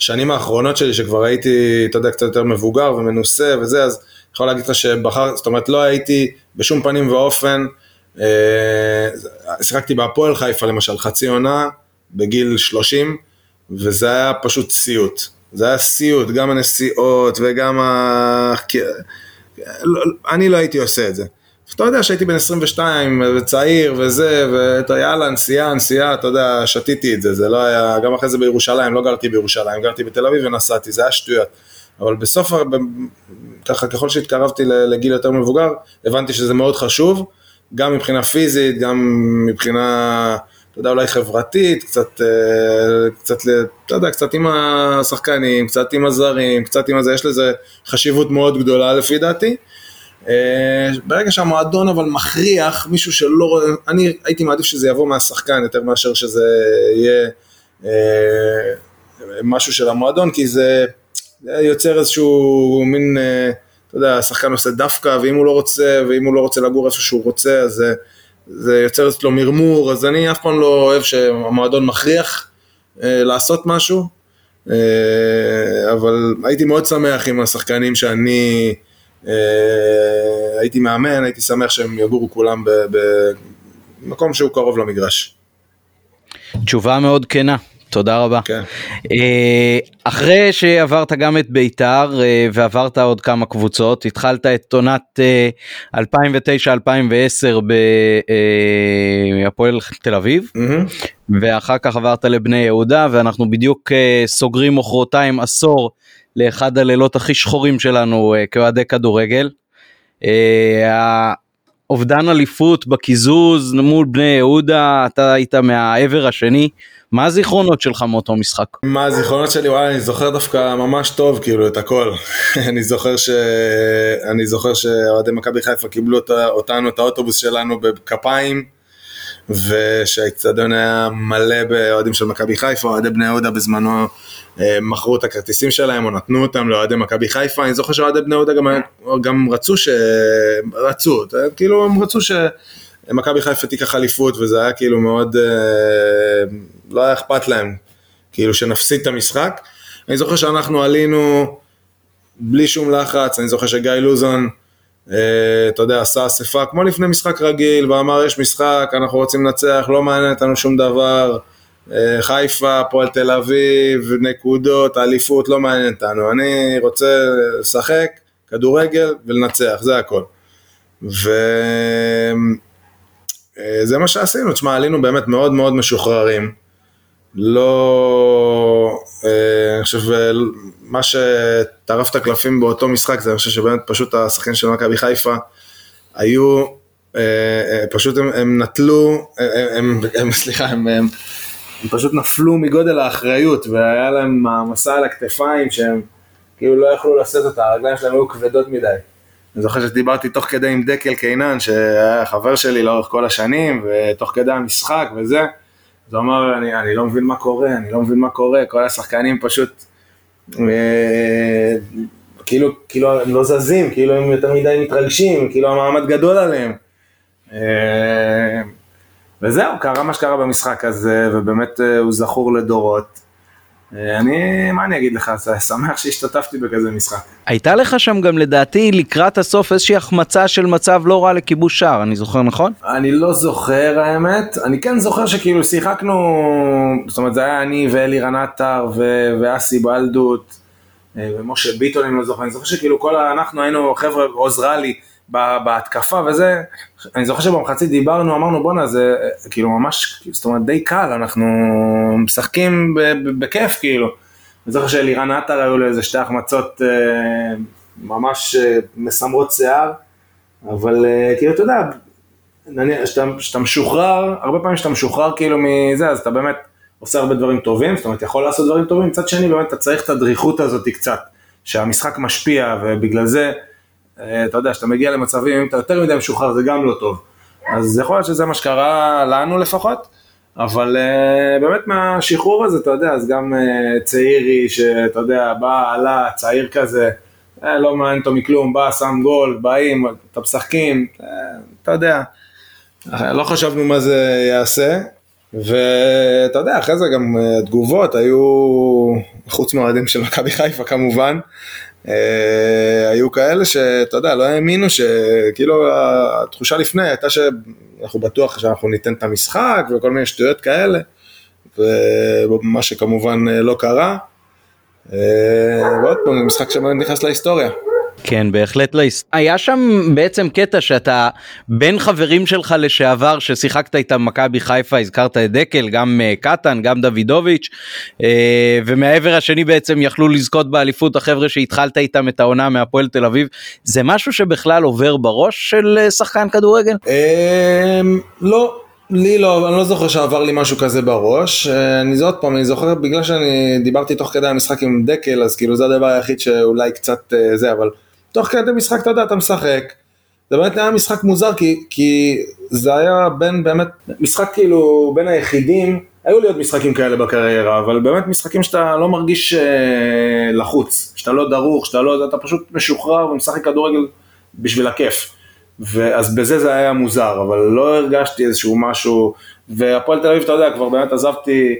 שבשנים האחרונות שלי, שכבר הייתי, אתה יודע, קצת יותר מבוגר ומנוסה וזה, אז יכול להגיד לך שבחר, זאת אומרת, לא הייתי בשום פנים ואופן, אה, שיחקתי בהפועל חיפה למשל, חצי עונה, בגיל 30, וזה היה פשוט סיוט. זה היה סיוט, גם הנסיעות וגם ה... לא, אני לא הייתי עושה את זה. אתה יודע שהייתי בן 22 וצעיר וזה, ואתה יאללה, נסיעה, נסיעה, אתה יודע, שתיתי את זה, זה לא היה, גם אחרי זה בירושלים, לא גרתי בירושלים, גרתי בתל אביב ונסעתי, זה היה שטויות. אבל בסוף, ככה ככל שהתקרבתי לגיל יותר מבוגר, הבנתי שזה מאוד חשוב, גם מבחינה פיזית, גם מבחינה, אתה יודע, אולי חברתית, קצת, אה, קצת, אתה יודע, קצת עם השחקנים, קצת עם הזרים, קצת עם הזה, יש לזה חשיבות מאוד גדולה לפי דעתי. אה, ברגע שהמועדון אבל מכריח מישהו שלא אני הייתי מעדיף שזה יבוא מהשחקן יותר מאשר שזה יהיה אה, משהו של המועדון, כי זה זה יוצר איזשהו מין, אה, אתה יודע, השחקן עושה דווקא, ואם הוא לא רוצה, ואם הוא לא רוצה לגור איפה שהוא רוצה, אז זה, זה יוצר אצלו מרמור, אז אני אף פעם לא אוהב שהמועדון מכריח לעשות משהו, אבל הייתי מאוד שמח עם השחקנים שאני הייתי מאמן, הייתי שמח שהם יגורו כולם במקום שהוא קרוב למגרש. תשובה מאוד כנה, תודה רבה. כן. אה, אחרי שעברת גם את בית"ר אה, ועברת עוד כמה קבוצות, התחלת את עונת אה, 2009-2010 בהפועל תל אביב, מהמם. ואחר כך עברת לבני יהודה, ואנחנו בדיוק אה, סוגרים מחרתיים עשור לאחד הלילות הכי שחורים שלנו אה, כאוהדי כדורגל. אה, אובדן אליפות בקיזוז מול בני יהודה, אתה היית מהעבר השני, מה הזיכרונות שלך מאותו משחק? מה הזיכרונות שלי, וואי, אני זוכר דווקא ממש טוב, כאילו, את הכל. אני זוכר ש... אני זוכר שאוהדי מכבי חיפה קיבלו אותנו, את האוטובוס שלנו בכפיים, ושהאיצטדיון היה מלא באוהדים של מכבי חיפה, אוהדי בני יהודה בזמנו אה, מכרו את הכרטיסים שלהם, או נתנו אותם לאוהדי מכבי חיפה, אני זוכר שאוהדי בני יהודה גם, גם רצו ש... רצו, כאילו, הם רצו ש... מכבי חיפה תיקח אליפות, וזה היה כאילו מאוד, אה, לא היה אכפת להם, כאילו שנפסיד את המשחק. אני זוכר שאנחנו עלינו בלי שום לחץ, אני זוכר שגיא לוזון, אתה יודע, עשה אספה כמו לפני משחק רגיל, ואמר יש משחק, אנחנו רוצים לנצח, לא מעניין אותנו שום דבר, אה, חיפה, הפועל תל אביב, נקודות, אליפות, לא מעניין אותנו, אני רוצה לשחק, כדורגל ולנצח, זה הכל. ו... אה, מה שעשינו, תשמע, עלינו באמת מאוד מאוד משוחררים. לא... אה, אני חושב, אה, מה שטרף את הקלפים באותו משחק, זה אני חושב שבאמת פשוט השחקנים של מכבי חיפה היו, אה, פשוט הם, הם נטלו, הם, הם, הם, סליחה, הם, הם, הם פשוט נפלו מגודל האחריות, והיה להם מעמסה על הכתפיים שהם כאילו לא יכלו לשאת אותה, הרגליים שלהם היו כבדות מדי. אני זוכר שדיברתי תוך כדי עם דקל קינן, שהיה חבר שלי לאורך כל השנים, ותוך כדי המשחק וזה, אז הוא אמר, אני, אני לא מבין מה קורה, אני לא מבין מה קורה, כל השחקנים פשוט, אה, כאילו, כאילו הם לא זזים, כאילו הם יותר מדי מתרגשים, כאילו המעמד גדול עליהם. אה, וזהו, קרה מה שקרה במשחק הזה, ובאמת אה, הוא זכור לדורות. אני, מה אני אגיד לך, שמח שהשתתפתי בכזה משחק. הייתה לך שם גם לדעתי לקראת הסוף איזושהי החמצה של מצב לא רע לכיבוש שער, אני זוכר נכון? אני לא זוכר האמת, אני כן זוכר שכאילו שיחקנו, זאת אומרת זה היה אני ואלירן עטר ו- ואסי בלדות אה, ומשה ביטון אם לא זוכר, אני זוכר שכאילו כל אנחנו היינו חבר'ה, עוזרה לי בהתקפה וזה, אני זוכר שבמחצית דיברנו, אמרנו בואנה זה כאילו ממש, זאת אומרת די קל, אנחנו משחקים בכיף כאילו. אני זוכר שאלירן עטר היו לו איזה שתי החמצות אה, ממש אה, מסמרות שיער, אבל אה, כאילו אתה יודע, נניח, שאתה, שאתה משוחרר, הרבה פעמים שאתה משוחרר כאילו מזה, אז אתה באמת עושה הרבה דברים טובים, זאת אומרת, יכול לעשות דברים טובים, מצד שני באמת אתה צריך את הדריכות הזאת קצת, שהמשחק משפיע, ובגלל זה, אתה יודע, שאתה מגיע למצבים, אם אתה יותר מדי משוחרר זה גם לא טוב. אז יכול להיות שזה מה שקרה לנו לפחות, אבל uh, באמת מהשחרור הזה, אתה יודע, אז גם uh, צעירי, שאתה יודע, בא, עלה, צעיר כזה, אה, לא מעניין אותו מכלום, בא, שם גול, באים, אתה משחקים, אה, אתה יודע, לא חשבנו מה זה יעשה, ואתה יודע, אחרי זה גם אה, תגובות היו, חוץ מהאוהדים של מכבי חיפה כמובן, אה, היו כאלה שאתה יודע, לא האמינו שכאילו התחושה לפני הייתה שאנחנו בטוח שאנחנו ניתן את המשחק וכל מיני שטויות כאלה, ומה שכמובן אה, לא קרה. אה, ועוד פעם, זה משחק שבאמת נכנס להיסטוריה. כן, בהחלט לא. הס- היה שם בעצם קטע שאתה בין חברים שלך לשעבר ששיחקת איתם מכבי חיפה, הזכרת את דקל, גם אה, קטן, גם דוידוביץ', אה, ומהעבר השני בעצם יכלו לזכות באליפות החבר'ה שהתחלת איתם את העונה מהפועל תל אביב. זה משהו שבכלל עובר בראש של אה, שחקן כדורגל? אמ, לא, לי לא, אני לא זוכר שעבר לי משהו כזה בראש. אני זה עוד פעם, אני זוכר בגלל שאני דיברתי תוך כדי המשחק עם דקל, אז כאילו זה הדבר היחיד שאולי קצת זה, אבל תוך כדי משחק אתה יודע, אתה משחק. זה באמת היה משחק מוזר, כי, כי זה היה בין באמת, משחק כאילו בין היחידים, היו לי עוד משחקים כאלה בקריירה, אבל באמת משחקים שאתה לא מרגיש אה, לחוץ, שאתה לא דרוך, שאתה לא, אתה פשוט משוחרר ומשחק כדורגל בשביל הכיף. ואז בזה זה היה מוזר, אבל לא הרגשתי איזשהו משהו, והפועל תל אביב, אתה יודע, כבר באמת עזבתי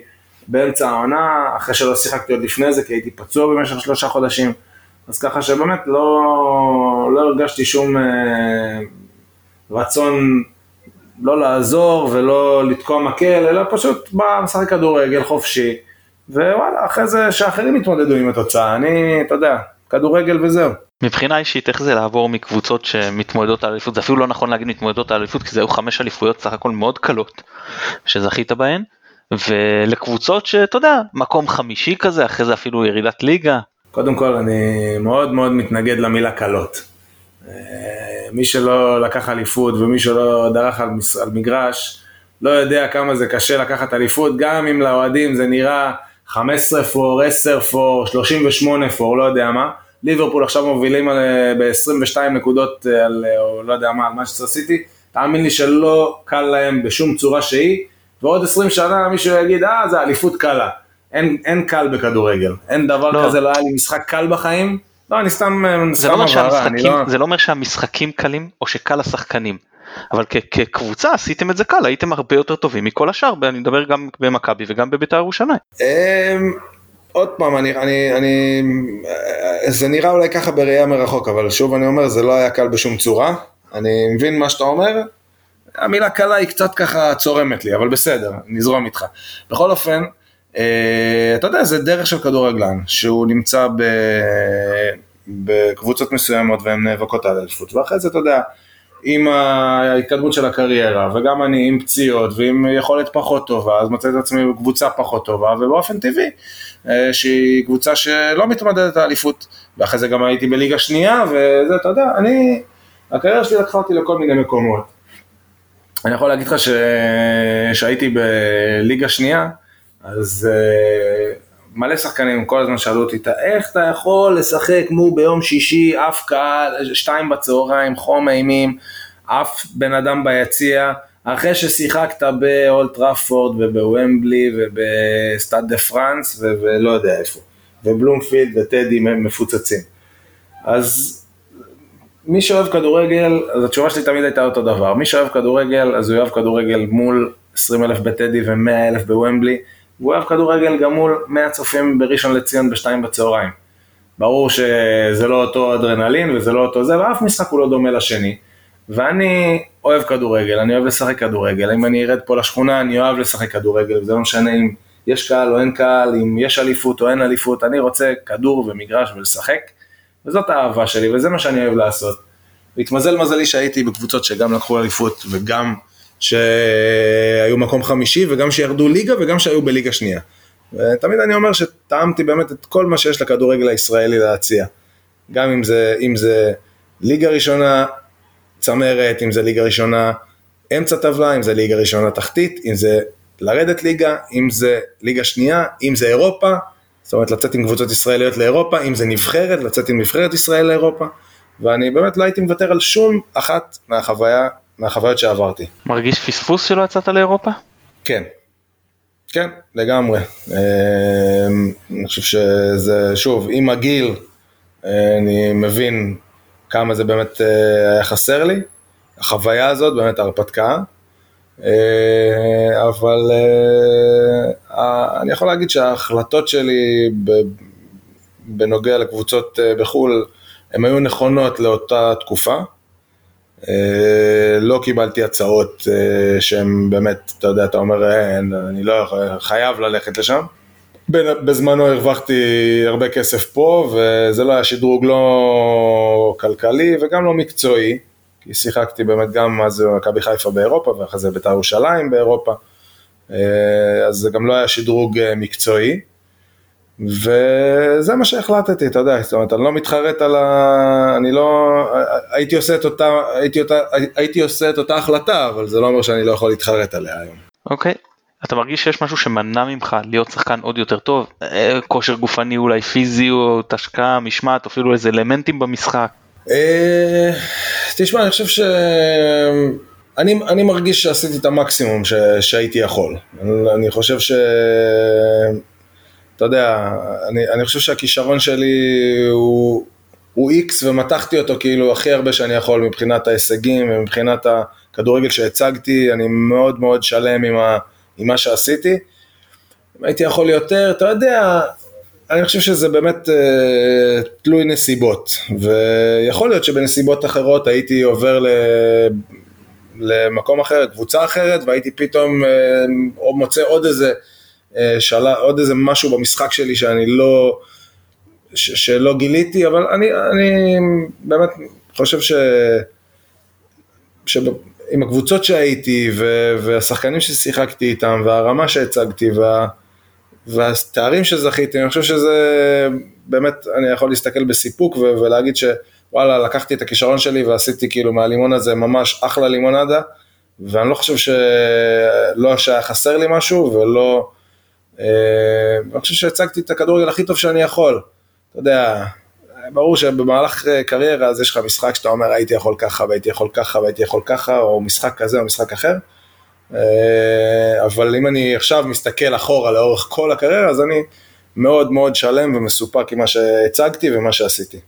באמצע העונה, אחרי שלא שיחקתי עוד לפני זה, כי הייתי פצוע במשך שלושה חודשים, אז ככה שבאמת לא, לא הרגשתי שום אה, רצון לא לעזור ולא לתקוע מקל, אלא פשוט בא משחק כדורגל חופשי, ווואלה, אחרי זה שאחרים יתמודדו עם התוצאה, אני, אתה יודע, כדורגל וזהו. מבחינה אישית איך זה לעבור מקבוצות שמתמודדות על אליפות זה אפילו לא נכון להגיד מתמודדות על אליפות כי זה היו חמש אליפויות סך הכל מאוד קלות שזכית בהן ולקבוצות שאתה יודע מקום חמישי כזה אחרי זה אפילו ירידת ליגה קודם כל, אני מאוד מאוד מתנגד למילה קלות. אה, מי שלא לקח אליפות ומי שלא דרך על, על מגרש, לא יודע כמה זה קשה לקחת אליפות, גם אם לאוהדים זה נראה 15 פור, 10 פור, 38 פור, לא יודע מה. ליברפול עכשיו מובילים ב-22 נקודות אה, על, אה, או לא יודע מה, על מנצ'סטר סיטי. תאמין לי שלא קל להם בשום צורה שהיא, ועוד 20 שנה מישהו יגיד, אה, זה אליפות קלה. אין, אין קל בכדורגל, אין דבר לא. כזה, לא היה לי משחק קל בחיים. לא, אני סתם, זה לא, סתם אומר הבהרה, אני לא... זה לא אומר שהמשחקים קלים או שקל לשחקנים אבל כ- כקבוצה עשיתם את זה קל הייתם הרבה יותר טובים מכל השאר אני מדבר גם במכבי וגם בבית"ר ירושלים. אמ, עוד פעם, אני, אני, אני, אה, זה נראה אולי ככה בראייה מרחוק, אבל שוב אני אומר, זה לא היה קל בשום צורה. אני מבין מה שאתה אומר, המילה קלה היא קצת ככה צורמת לי, אבל בסדר, נזרום איתך. בכל אופן, אה, אתה יודע, זה דרך של כדורגלן, שהוא נמצא ב, בקבוצות מסוימות והן נאבקות על אליפות, ואחרי זה אתה יודע, עם ההתקדמות של הקריירה, וגם אני עם פציעות ועם יכולת פחות טובה, אז מוצא את עצמי בקבוצה פחות טובה, ובאופן טבעי, אה, שהיא קבוצה שלא מתמודדת על האליפות, ואחרי זה גם הייתי בליגה שנייה, וזה, אתה יודע, אני, הקריירה שלי לקחה אותי לכל מיני מקומות. אני יכול להגיד לך ש... שהייתי בליגה שנייה, אז uh, מלא שחקנים כל הזמן שאלו אותי, איך אתה יכול לשחק מו ביום שישי, אף קהל, שתיים בצהריים, חום אימים, אף בן אדם ביציע, אחרי ששיחקת באולד טראפורד ובוומבלי ובסטאד דה פרנס ולא יודע איפה, ובלומפילד וטדי מפוצצים. אז מי שאוהב כדורגל, אז התשובה שלי תמיד הייתה אותו דבר, מי שאוהב כדורגל, אז הוא אוהב כדורגל מול 20 אלף בטדי ו-100 אלף בוומבלי, והוא אוהב כדורגל גם מול 100 צופים בראשון לציון בשתיים בצהריים. ברור שזה לא אותו אדרנלין וזה לא אותו זה, ואף משחק הוא לא דומה לשני. ואני אוהב כדורגל, אני אוהב לשחק כדורגל, אם אני ארד פה לשכונה אני אוהב לשחק כדורגל, וזה לא משנה אם יש קהל או אין קהל, אם יש אליפות או אין אליפות, אני רוצה כדור ומגרש ולשחק, וזאת האהבה שלי וזה מה שאני אוהב לעשות. והתמזל מזלי שהייתי בקבוצות שגם לקחו אליפות וגם שהיו מקום חמישי וגם שירדו ליגה וגם שהיו בליגה שנייה. ותמיד אני אומר שטעמתי באמת את כל מה שיש לכדורגל הישראלי להציע. גם אם זה, אם זה ליגה ראשונה, צמרת, אם זה ליגה ראשונה אמצע טבלה, אם זה ליגה ראשונה תחתית, אם זה לרדת ליגה, אם זה ליגה שנייה, אם זה אירופה, זאת אומרת לצאת עם קבוצות ישראליות לאירופה, אם זה נבחרת, לצאת עם נבחרת ישראל לאירופה, ואני באמת לא הייתי מוותר על שום אחת מהחוויה, מהחוויות שעברתי. מרגיש פספוס שלא יצאת לאירופה? כן, כן, לגמרי. אמ, אני חושב שזה, שוב, עם הגיל, אה, אני מבין כמה זה באמת אה, היה חסר לי, החוויה הזאת, באמת ההרפתקה, אה, אבל אני יכול להגיד שההחלטות שלי בנוגע לקבוצות בחו"ל, הן היו נכונות לאותה תקופה. לא קיבלתי הצעות שהן באמת, אתה יודע, אתה אומר, אני לא חייב ללכת לשם. בזמנו הרווחתי הרבה כסף פה, וזה לא היה שדרוג לא כלכלי וגם לא מקצועי, כי שיחקתי באמת גם אז במכבי חיפה באירופה, ואחרי זה בית"ר ירושלים באירופה, אה, אז זה גם לא היה שדרוג אה, מקצועי. וזה מה שהחלטתי, אתה יודע, זאת אומרת, אני לא מתחרט על ה... אני לא... הייתי עושה את אותה, הייתי, אותה, הייתי עושה את אותה החלטה, אבל זה לא אומר שאני לא יכול להתחרט עליה היום. אוקיי, okay. אתה מרגיש שיש משהו שמנע ממך להיות שחקן עוד יותר טוב? אה, כושר גופני אולי פיזיות, השקעה, משמעת, אפילו איזה אלמנטים במשחק? אה, תשמע, אני חושב ש... אני, אני מרגיש שעשיתי את המקסימום ש, שהייתי יכול. אני, אני חושב ש... אתה יודע, אני, אני חושב שהכישרון שלי הוא, איקס ומתחתי אותו כאילו הכי הרבה שאני יכול מבחינת ההישגים ומבחינת הכדורגל שהצגתי, אני מאוד מאוד שלם עם ה... עם מה שעשיתי. אם הייתי יכול יותר, אתה יודע, אני חושב שזה באמת אה, תלוי נסיבות, ויכול להיות שבנסיבות אחרות הייתי עובר ל... למקום אחר, קבוצה אחרת, והייתי פתאום אה, מוצא עוד איזה, שאלה, עוד איזה משהו במשחק שלי שאני לא, ש, שלא גיליתי, אבל אני, אני באמת חושב ש... עם הקבוצות שהייתי והשחקנים ששיחקתי איתם והרמה שהצגתי וה, והתארים שזכיתי, אני חושב שזה באמת, אני יכול להסתכל בסיפוק ולהגיד שוואלה, לקחתי את הכישרון שלי ועשיתי כאילו מהלימון הזה ממש אחלה לימונדה ואני לא חושב שלא שהיה חסר לי משהו ולא, אה, אני חושב שהצגתי את הכדורגל הכי טוב שאני יכול. אתה יודע, ברור שבמהלך אה, קריירה אז יש לך משחק שאתה אומר הייתי יכול ככה והייתי יכול ככה והייתי יכול ככה, או משחק כזה או משחק אחר. אה, אבל אם אני עכשיו מסתכל אחורה לאורך כל הקריירה, אז אני מאוד מאוד שלם ומסופק עם מה שהצגתי ומה שעשיתי.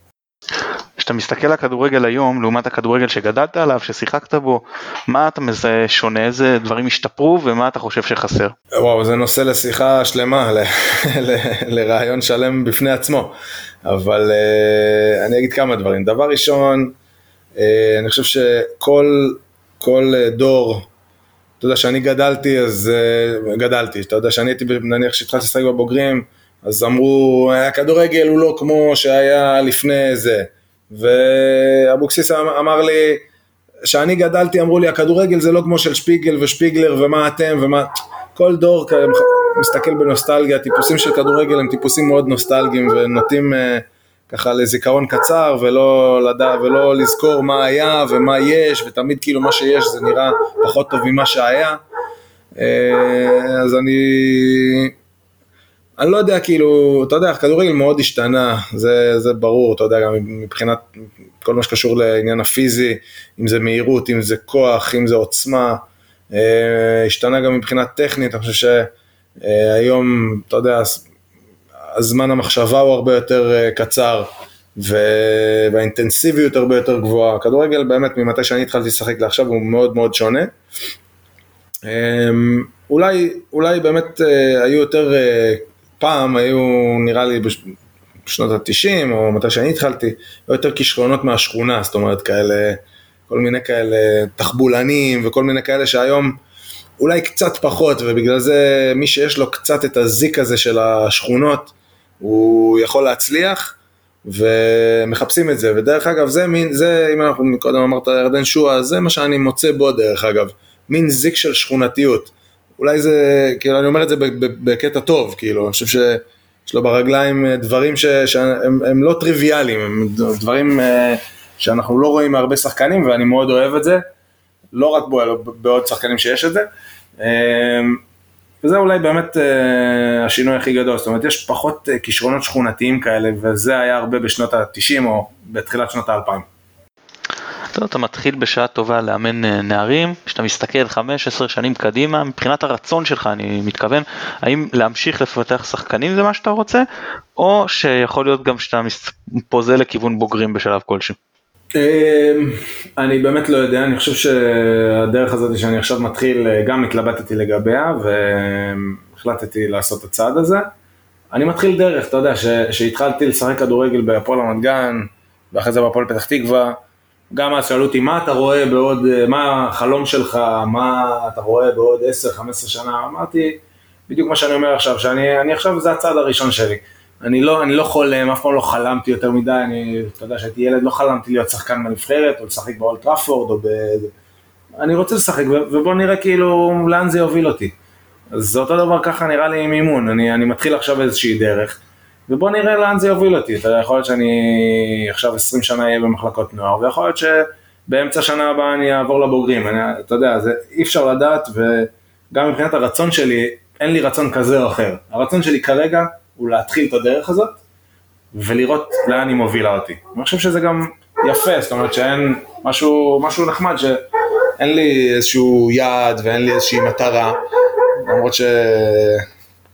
כשאתה מסתכל על הכדורגל היום לעומת הכדורגל שגדלת עליו, ששיחקת בו, מה אתה מזהה שונה, איזה דברים השתפרו ומה אתה חושב שחסר? וואו, זה נושא לשיחה שלמה, לרעיון שלם בפני עצמו, אבל uh, אני אגיד כמה דברים. דבר ראשון, uh, אני חושב שכל כל, uh, דור, אתה יודע, שאני גדלתי, אז uh, גדלתי, אתה יודע, שאני הייתי, נניח שהתחלתי לשחק בבוגרים, אז אמרו, הכדורגל הוא לא כמו שהיה לפני זה. ואבוקסיס אמ-, אמר לי, כשאני גדלתי אמרו לי הכדורגל זה לא כמו של שפיגל ושפיגלר ומה אתם ומה, כל דור מסתכל בנוסטלגיה, טיפוסים של כדורגל הם טיפוסים מאוד נוסטלגיים ונוטים אה, ככה לזיכרון קצר ולא, לדע, ולא לזכור מה היה ומה יש ותמיד כאילו מה שיש זה נראה פחות טוב ממה שהיה. אה, אז אני אני לא יודע, כאילו, אתה יודע, הכדורגל מאוד השתנה, זה, זה ברור, אתה יודע, גם מבחינת כל מה שקשור לעניין הפיזי, אם זה מהירות, אם זה כוח, אם זה עוצמה, אה, השתנה גם מבחינה טכנית, אני חושב שהיום, אתה יודע, הזמן המחשבה הוא הרבה יותר אה, קצר, והאינטנסיביות הרבה יותר גבוהה. הכדורגל באמת, ממתי שאני התחלתי לשחק לעכשיו, הוא מאוד מאוד שונה. אמ, אולי, אולי באמת אה, היו יותר, אה, פעם היו נראה לי בשנות ה-90 או מתי שאני התחלתי, היו יותר כישרונות מהשכונה, זאת אומרת כאלה, כל מיני כאלה תחבולנים וכל מיני כאלה שהיום אולי קצת פחות ובגלל זה מי שיש לו קצת את הזיק הזה של השכונות הוא יכול להצליח ומחפשים את זה ודרך אגב זה מין, זה אם אנחנו קודם אמרת ירדן שואה, זה מה שאני מוצא בו דרך אגב, מין זיק של שכונתיות. אולי זה, כאילו אני אומר את זה בקטע טוב, כאילו, אני חושב שיש לו ברגליים אה, דברים ש, שהם הם לא טריוויאליים, הם דברים אה, שאנחנו לא רואים מהרבה שחקנים ואני מאוד אוהב את זה, לא רק בו, אלא בעוד שחקנים שיש את זה. אה, וזה אולי באמת השינוי הכי גדול, זאת אומרת יש פחות כישרונות שכונתיים כאלה וזה היה הרבה בשנות ה-90 או בתחילת שנות ה-2000. טוב, אתה מתחיל בשעה טובה לאמן אה, נערים, כשאתה מסתכל 5-10 שנים קדימה, מבחינת הרצון שלך אני מתכוון, האם להמשיך לפתח שחקנים זה מה שאתה רוצה, או שיכול להיות גם שאתה פוזל לכיוון בוגרים בשלב כלשהו? אמ, אני באמת לא יודע, אני חושב שהדרך הזאת שאני עכשיו מתחיל, אה, גם התלבטתי לגביה והחלטתי לעשות את הצעד הזה. אני מתחיל דרך, אתה יודע, שהתחלתי לשחק כדורגל בהפועל רמת גן, ואחרי זה בהפועל פתח תקווה, גם אז שאלו אותי, מה אתה רואה בעוד, מה החלום שלך, מה אתה רואה בעוד 10-15 שנה? אמרתי, בדיוק מה שאני אומר עכשיו, שאני עכשיו, זה הצעד הראשון שלי. אני לא, אני לא חולם, אף פעם לא חלמתי יותר מדי, אני, אתה יודע, כשהייתי ילד לא חלמתי להיות שחקן בנבחרת, או לשחק באולט טראפורד, או ב... אני רוצה לשחק, ובוא נראה כאילו לאן זה יוביל אותי. אז זה אותו דבר ככה נראה לי עם אימון, אני, אני מתחיל עכשיו איזושהי דרך. ובוא נראה לאן זה יוביל אותי, אתה יודע, יכול להיות שאני עכשיו 20 שנה אהיה במחלקות נוער, ויכול להיות שבאמצע שנה הבאה אני אעבור לבוגרים, אני, אתה יודע, זה אי אפשר לדעת, וגם מבחינת הרצון שלי, אין לי רצון כזה או אחר. הרצון שלי כרגע הוא להתחיל את הדרך הזאת, ולראות לאן היא מובילה אותי. אני חושב שזה גם יפה, זאת אומרת שאין משהו, משהו נחמד, שאין לי איזשהו יעד ואין לי איזושהי מטרה, למרות ש...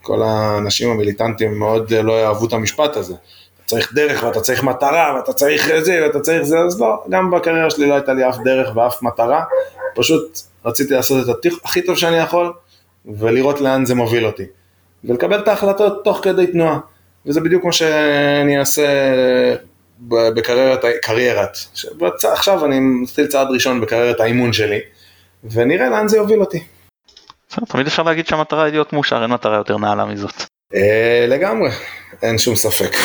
כל האנשים המיליטנטים מאוד אה, לא יאהבו את המשפט הזה. אתה צריך דרך ואתה צריך מטרה ואתה צריך זה ואתה צריך זה, אז לא, גם בקריירה שלי לא הייתה לי אף דרך ואף מטרה, פשוט רציתי לעשות את הכי טוב שאני יכול ולראות לאן זה מוביל אותי. ולקבל את ההחלטות תוך כדי תנועה. וזה בדיוק מה שאני אעשה בקריירת, קריירת. עכשיו אני מתחיל צעד ראשון בקריירת האימון שלי, ונראה לאן זה יוביל אותי. תמיד אפשר להגיד שהמטרה היא להיות מאושר, אין מטרה יותר נעלה מזאת. אה, לגמרי, אין שום ספק.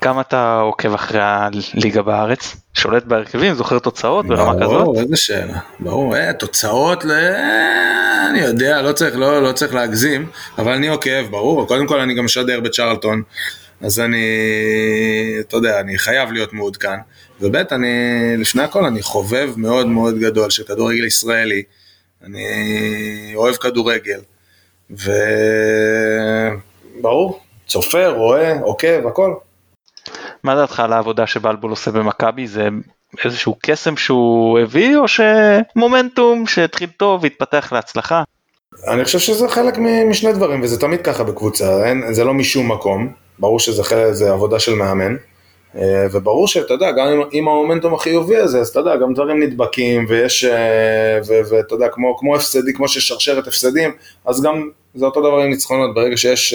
כמה אתה עוקב אחרי הליגה בארץ? שולט בהרכבים, זוכר תוצאות ברמה כזאת? ברור, איזה שאלה. ברור, אה, תוצאות, אני יודע, לא צריך, לא, לא צריך להגזים, אבל אני עוקב, ברור. קודם כל אני גם משדר בצ'רלטון, אז אני, אתה יודע, אני חייב להיות מעודכן. וב' אני, לפני הכל, אני חובב מאוד מאוד גדול של כדורגל ישראלי. אני אוהב כדורגל, וברור, צופה, רואה, עוקב, הכל. מה דעתך על העבודה שבלבול עושה במכבי? זה איזשהו קסם שהוא הביא, או שמומנטום שהתחיל טוב והתפתח להצלחה? אני חושב שזה חלק משני דברים, וזה תמיד ככה בקבוצה, אין, זה לא משום מקום, ברור שזה חלק, זה עבודה של מאמן. אה, וברור שאתה יודע, גם עם, עם המומנטום החיובי הזה, אז אתה יודע, גם דברים נדבקים, ויש, אה, ואתה יודע, כמו, כמו הפסדי, כמו ששרשרת הפסדים, אז גם זה אותו דבר עם ניצחונות, ברגע שיש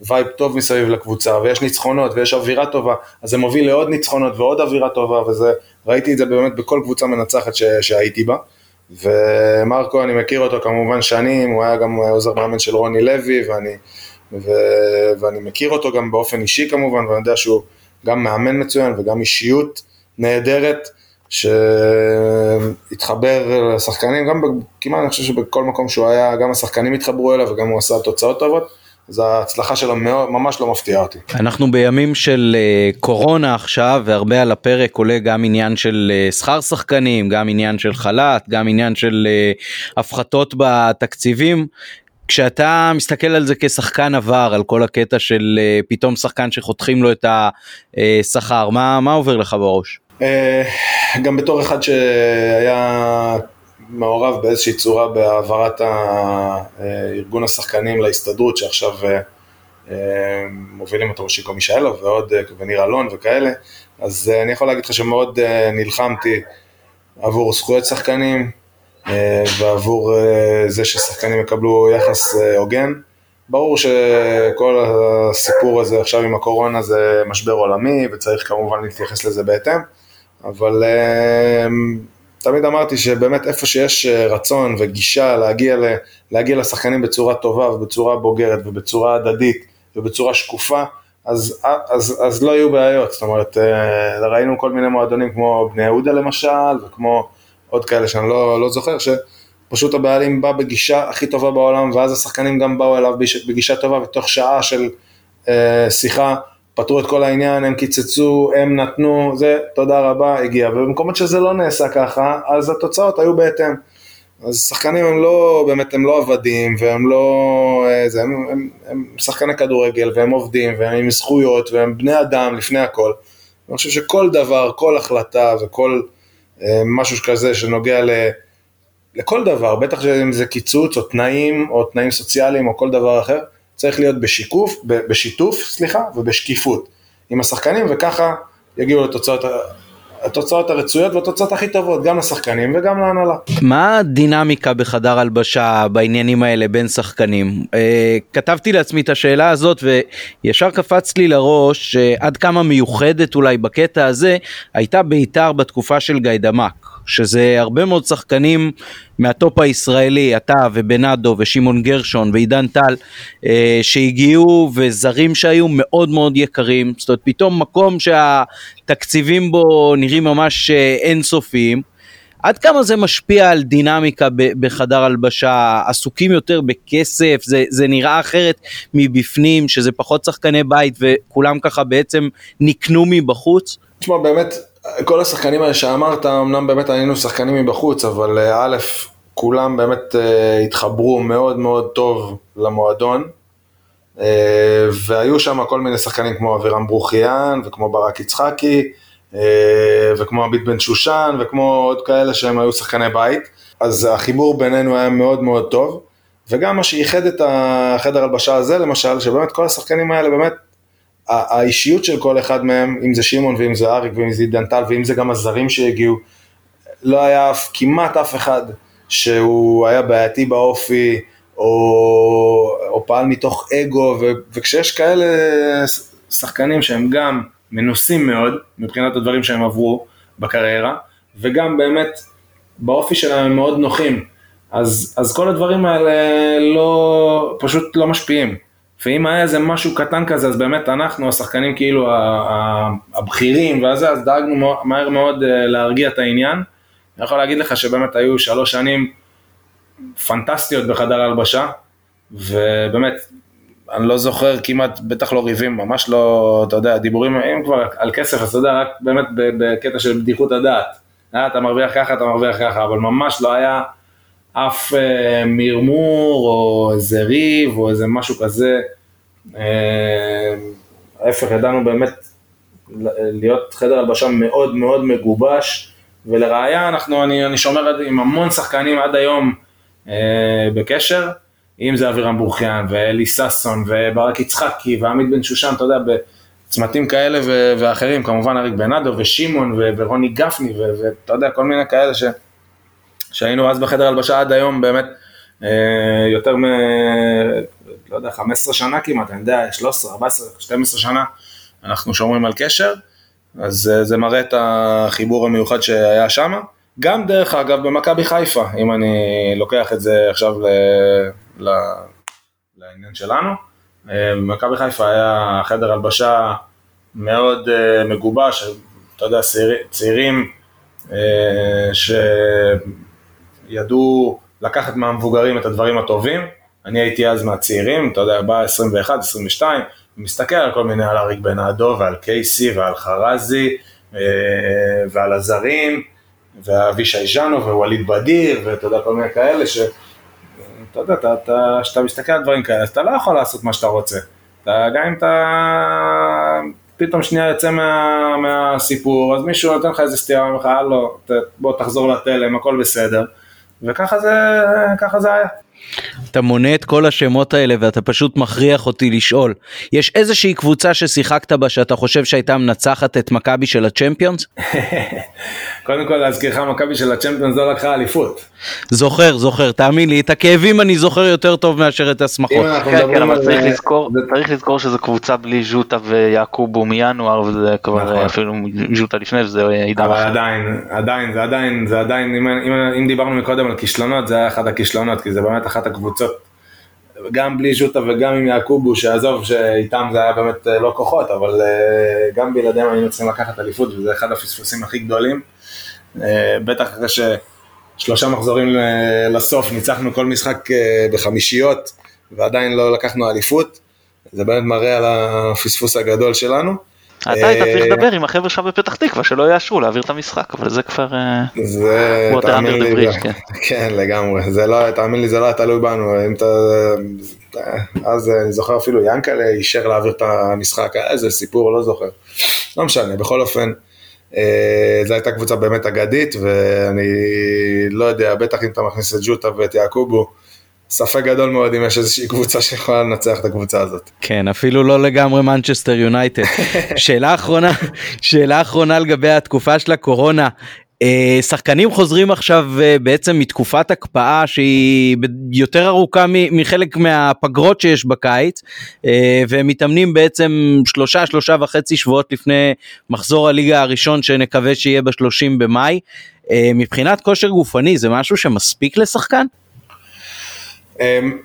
vibe אה, טוב מסביב לקבוצה, ויש ניצחונות, ויש אווירה טובה, אז זה מוביל לעוד ניצחונות ועוד אווירה טובה, וזה, ראיתי את זה באמת בכל קבוצה מנצחת ש, שהייתי בה. ומרקו, אני מכיר אותו כמובן שנים, הוא היה גם עוזר מאמן של רוני לוי, ואני, ו, ואני מכיר אותו גם באופן אישי כמובן, ואני יודע שהוא... גם מאמן מצוין וגם אישיות נהדרת שהתחבר לשחקנים, גם כמעט אני חושב שבכל מקום שהוא היה, גם השחקנים התחברו אליו וגם הוא עשה תוצאות טובות. אז ההצלחה שלו ממש לא מפתיעה אותי. אנחנו בימים של אה, קורונה עכשיו והרבה על הפרק עולה גם עניין של אה, שכר שחקנים, גם עניין של חל"ת, גם עניין של אה, הפחתות בתקציבים. כשאתה מסתכל על זה כשחקן עבר, על כל הקטע של אה, פתאום שחקן שחותכים לו את השכר, מה, מה עובר לך בראש? אה, גם בתור אחד שהיה מעורב באיזושהי צורה בהעברת ארגון השחקנים להסתדרות, שעכשיו מובילים אותו שיקו מישאלוב ועוד, וניר אלון וכאלה, אז אני יכול להגיד לך שמאוד נלחמתי עבור זכויות שחקנים, אה, ועבור אה, זה ששחקנים יקבלו יחס אה, הוגן. ברור שכל הסיפור הזה עכשיו עם הקורונה זה משבר עולמי וצריך כמובן להתייחס לזה בהתאם, אבל תמיד אמרתי שבאמת איפה שיש רצון וגישה להגיע, להגיע לשחקנים בצורה טובה ובצורה בוגרת ובצורה הדדית ובצורה שקופה, אז, אז, אז לא יהיו בעיות, זאת אומרת ראינו כל מיני מועדונים כמו בני יהודה למשל וכמו עוד כאלה שאני לא, לא זוכר, שפשוט הבעלים בא בגישה הכי טובה בעולם, ואז השחקנים גם באו אליו בגישה טובה, ותוך שעה של אה, שיחה פתרו את כל העניין, הם קיצצו, הם נתנו, זה, תודה רבה, הגיע. ובמקומות שזה לא נעשה ככה, אז התוצאות היו בהתאם. אז שחקנים הם לא, באמת הם לא עבדים, והם לא, אה, זה, הם, הם, הם שחקני כדורגל, והם עובדים, והם עם זכויות, והם בני אדם לפני הכל. אני חושב שכל דבר, כל החלטה וכל... אה, משהו כזה שנוגע ל, לכל דבר, בטח אם זה קיצוץ או תנאים או תנאים סוציאליים או כל דבר אחר, צריך להיות בשיקוף, בשיתוף, סליחה, ובשקיפות עם השחקנים וככה יגיעו לתוצאות התוצאות הרצויות והתוצאות הכי טובות גם לשחקנים וגם להנהלה. מה הדינמיקה בחדר הלבשה בעניינים האלה בין שחקנים? אה, כתבתי לעצמי את השאלה הזאת וישר קפץ לי לראש אה, עד כמה מיוחדת אולי בקטע הזה הייתה בית"ר בתקופה של גיידמק. שזה הרבה מאוד שחקנים מהטופ הישראלי, אתה ובנאדו ושמעון גרשון ועידן טל, אה, שהגיעו וזרים שהיו מאוד מאוד יקרים, זאת אומרת פתאום מקום שהתקציבים בו נראים ממש אה, אינסופיים. עד כמה זה משפיע על דינמיקה בחדר הלבשה, עסוקים יותר בכסף, זה, זה נראה אחרת מבפנים, שזה פחות שחקני בית וכולם ככה בעצם נקנו מבחוץ? תשמע, באמת, כל השחקנים האלה שאמרת, אמנם באמת היינו שחקנים מבחוץ, אבל אה, א', כולם באמת אה, התחברו מאוד מאוד טוב למועדון, אה, והיו שם כל מיני שחקנים כמו אבירם ברוכיאן, וכמו ברק יצחקי, וכמו עמית בן שושן, וכמו עוד כאלה שהם היו שחקני בית, אז החיבור בינינו היה מאוד מאוד טוב, וגם מה שייחד את החדר הלבשה הזה למשל, שבאמת כל השחקנים האלה באמת האישיות של כל אחד מהם, אם זה שמעון ואם זה אריק ואם זה עידן טל ואם זה גם הזרים שהגיעו, לא היה אף, כמעט אף אחד שהוא היה בעייתי באופי או, או פעל מתוך אגו ו, וכשיש כאלה שחקנים שהם גם מנוסים מאוד מבחינת הדברים שהם עברו בקריירה וגם באמת באופי שלהם הם מאוד נוחים אז, אז כל הדברים האלה לא, פשוט לא משפיעים ואם היה איזה משהו קטן כזה, אז באמת אנחנו, השחקנים כאילו הבכירים והזה, אז דאגנו מהר מאוד אה, להרגיע את העניין. אני יכול להגיד לך שבאמת היו שלוש שנים פנטסטיות בחדר הלבשה, ובאמת, אני לא זוכר כמעט, בטח לא ריבים, ממש לא, אתה יודע, דיבורים, אם כבר על כסף, אז אתה יודע, רק באמת בקטע של בדיחות הדעת. אה, אתה מרוויח ככה, אתה מרוויח ככה, אבל ממש לא היה... אף אה, מרמור או איזה ריב או איזה משהו כזה. אה, ההפך, ידענו באמת להיות חדר הלבשה מאוד מאוד מגובש, ולראיה אנחנו, אני, אני שומר עם המון שחקנים עד היום אה, בקשר, אם זה אבירם בורחיאן ואלי ששון וברק יצחקי ועמית בן שושן, אתה יודע, בצמתים כאלה ואחרים, כמובן אריק בנאדו ושמעון ורוני גפני ואתה יודע, כל מיני כאלה ש... שהיינו אז בחדר הלבשה עד היום באמת אה, יותר מ... לא יודע, 15 שנה כמעט, אני יודע, 13, 14, 12 שנה, אנחנו שומרים על קשר, אז אה, זה מראה את החיבור המיוחד שהיה שם. גם דרך אגב במכבי חיפה, אם אני לוקח את זה עכשיו ל... ל... לעניין שלנו, אה, במכבי חיפה היה חדר הלבשה מאוד מגובש, אתה יודע, צעירים ש... ידעו לקחת מהמבוגרים את הדברים הטובים. אני הייתי אז מהצעירים, אתה יודע, בא 21, 22, מסתכל על כל מיני, על אריק בנאדו ועל קייסי ועל חרזי אה, ועל הזרים ואבישי ז'אנו ווליד בדיר ואתה יודע, כל מיני כאלה ש... אתה יודע, אתה- אתה- כשאתה מסתכל על דברים כאלה, אז אתה לא יכול לעשות מה שאתה רוצה. אתה, גם אם אתה פתאום שנייה יוצא מה, מהסיפור, אז מישהו נותן לך איזה סטירה, אומר לך, הלו, בוא תחזור לתלם, הכל בסדר. וככה זה, זה היה. אתה מונה את כל השמות האלה ואתה פשוט מכריח אותי לשאול, יש איזושהי קבוצה ששיחקת בה שאתה חושב שהייתה מנצחת את מכבי של הצ'מפיונס? קודם כל להזכירך, מכבי של הצ'מפיונס לא לקחה אליפות. זוכר, זוכר, תאמין לי, את הכאבים אני זוכר יותר טוב מאשר את השמחות. כן, כן, אבל צריך לזכור, זה- צריך לזכור שזו קבוצה בלי ז'וטה ויעקובו מינואר וזה כבר נכון. אה, אפילו ז'וטה לפני וזה עידן אבל אחר. עדיין, עדיין, זה עדיין, זה עדיין, אם, אם, אם דיברנו מקודם על כישלונות, זה היה אחד הכישלונות, כי זה באמת אחת הקבוצות, גם בלי ז'וטה וגם עם יעקובו, שעזוב שאיתם זה היה באמת אה, לא כוחות, אבל אה, גם בלעדיהם היינו צריכים לקחת אליפות, וזה אחד הפספוסים הכי גדולים. אה, בטח אחרי ששלושה מחזורים לסוף, ניצחנו כל משחק בחמישיות, ועדיין לא לקחנו אליפות. זה באמת מראה על הפספוס הגדול שלנו. אתה היית צריך אה, לדבר עם החבר'ה שם בפתח תקווה שלא יאשרו להעביר את המשחק אבל זה כבר אה, זה, תאמין לי, כן. כן, לגמרי, זה לא, תאמין לי, זה לא היה תלוי בנו, אם אתה, אז אני זוכר אפילו ינקלה אישר להעביר את המשחק, היה איזה סיפור, לא זוכר, לא משנה, בכל אופן, אה, זו הייתה קבוצה באמת אגדית, ואני לא יודע, בטח אם אתה מכניס את ג'וטה ואת יעקובו, ספק גדול מאוד אם יש איזושהי קבוצה שיכולה לנצח את הקבוצה הזאת. כן, אפילו לא לגמרי מנצ'סטר יונייטד. שאלה אחרונה, שאלה אחרונה לגבי התקופה של הקורונה. אה, שחקנים חוזרים עכשיו אה, בעצם מתקופת הקפאה שהיא יותר ארוכה מחלק מהפגרות שיש בקיץ אה, והם מתאמנים בעצם שלושה שלושה וחצי שבועות לפני מחזור הליגה הראשון שנקווה שיהיה ב-30 במאי. מבחינת כושר גופני זה משהו שמספיק לשחקן? אמ,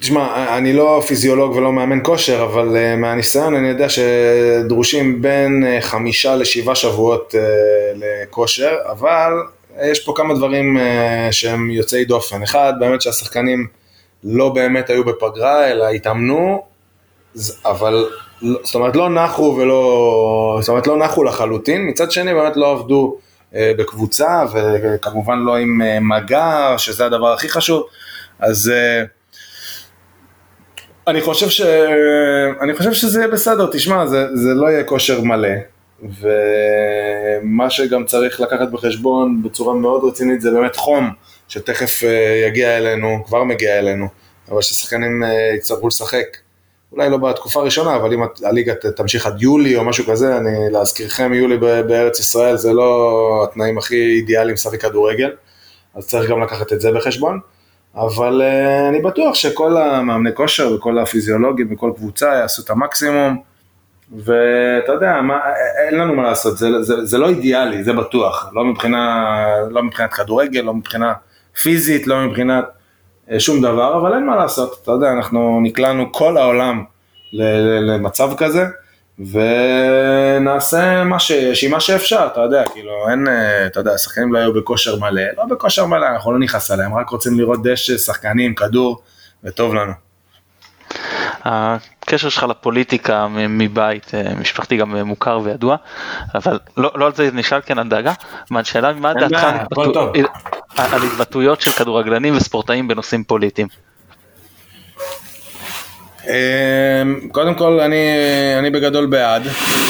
תשמע, אני לא פיזיולוג ולא מאמן כושר, אבל אה, מהניסיון אני יודע שדרושים בין אה, חמישה לשבעה שבועות אה, לכושר, אבל יש פה כמה דברים שהם יוצאי דופן. אחד, באמת שהשחקנים לא באמת היו בפגרה, אלא התאמנו, אבל, לא- זאת אומרת, לא נחו ולא, זאת אומרת, לא נחו לחלוטין. מצד שני, באמת לא עבדו בקבוצה, וכמובן לא עם מגע, שזה הדבר הכי חשוב. אז אה, אני חושב, ש... אני חושב שזה יהיה בסדר, תשמע, זה, זה לא יהיה כושר מלא, ומה שגם צריך לקחת בחשבון בצורה מאוד רצינית זה באמת חום, שתכף אה, יגיע אלינו, כבר מגיע אלינו, אבל ששחקנים אה, יצטרכו לשחק, אולי לא בתקופה הראשונה, אבל אם הליגה תמשיך עד יולי או משהו כזה, אני להזכירכם, יולי בארץ ישראל זה לא התנאים הכי אידיאליים לשחק כדורגל, אז צריך גם לקחת את זה בחשבון. אבל uh, אני בטוח שכל המאמני כושר וכל הפיזיולוגים וכל קבוצה יעשו את המקסימום, ואתה יודע, מה, אין לנו מה לעשות, זה, זה, זה לא אידיאלי, זה בטוח, לא, מבחינה, לא מבחינת כדורגל, לא מבחינה פיזית, לא מבחינת אה, שום דבר, אבל אין מה לעשות, אתה יודע, אנחנו נקלענו כל העולם למצב כזה, ונעשה מה שיש עם מה שאפשר, אתה יודע, כאילו, אין, אה, אתה יודע, השחקנים לא היו בכושר מלא, לא בכושר מלא, אנחנו לא נכנס עליהם, רק רוצים לראות דשא, שחקנים, כדור, וטוב לנו. הקשר שלך לפוליטיקה מבית אה, משפחתי גם מוכר וידוע אבל לא, לא על זה נשאל כן על דאגה מה השאלה מה דעתך על התבטאויות של כדורגלנים וספורטאים בנושאים פוליטיים. אמ, קודם כל אני, אני בגדול בעד,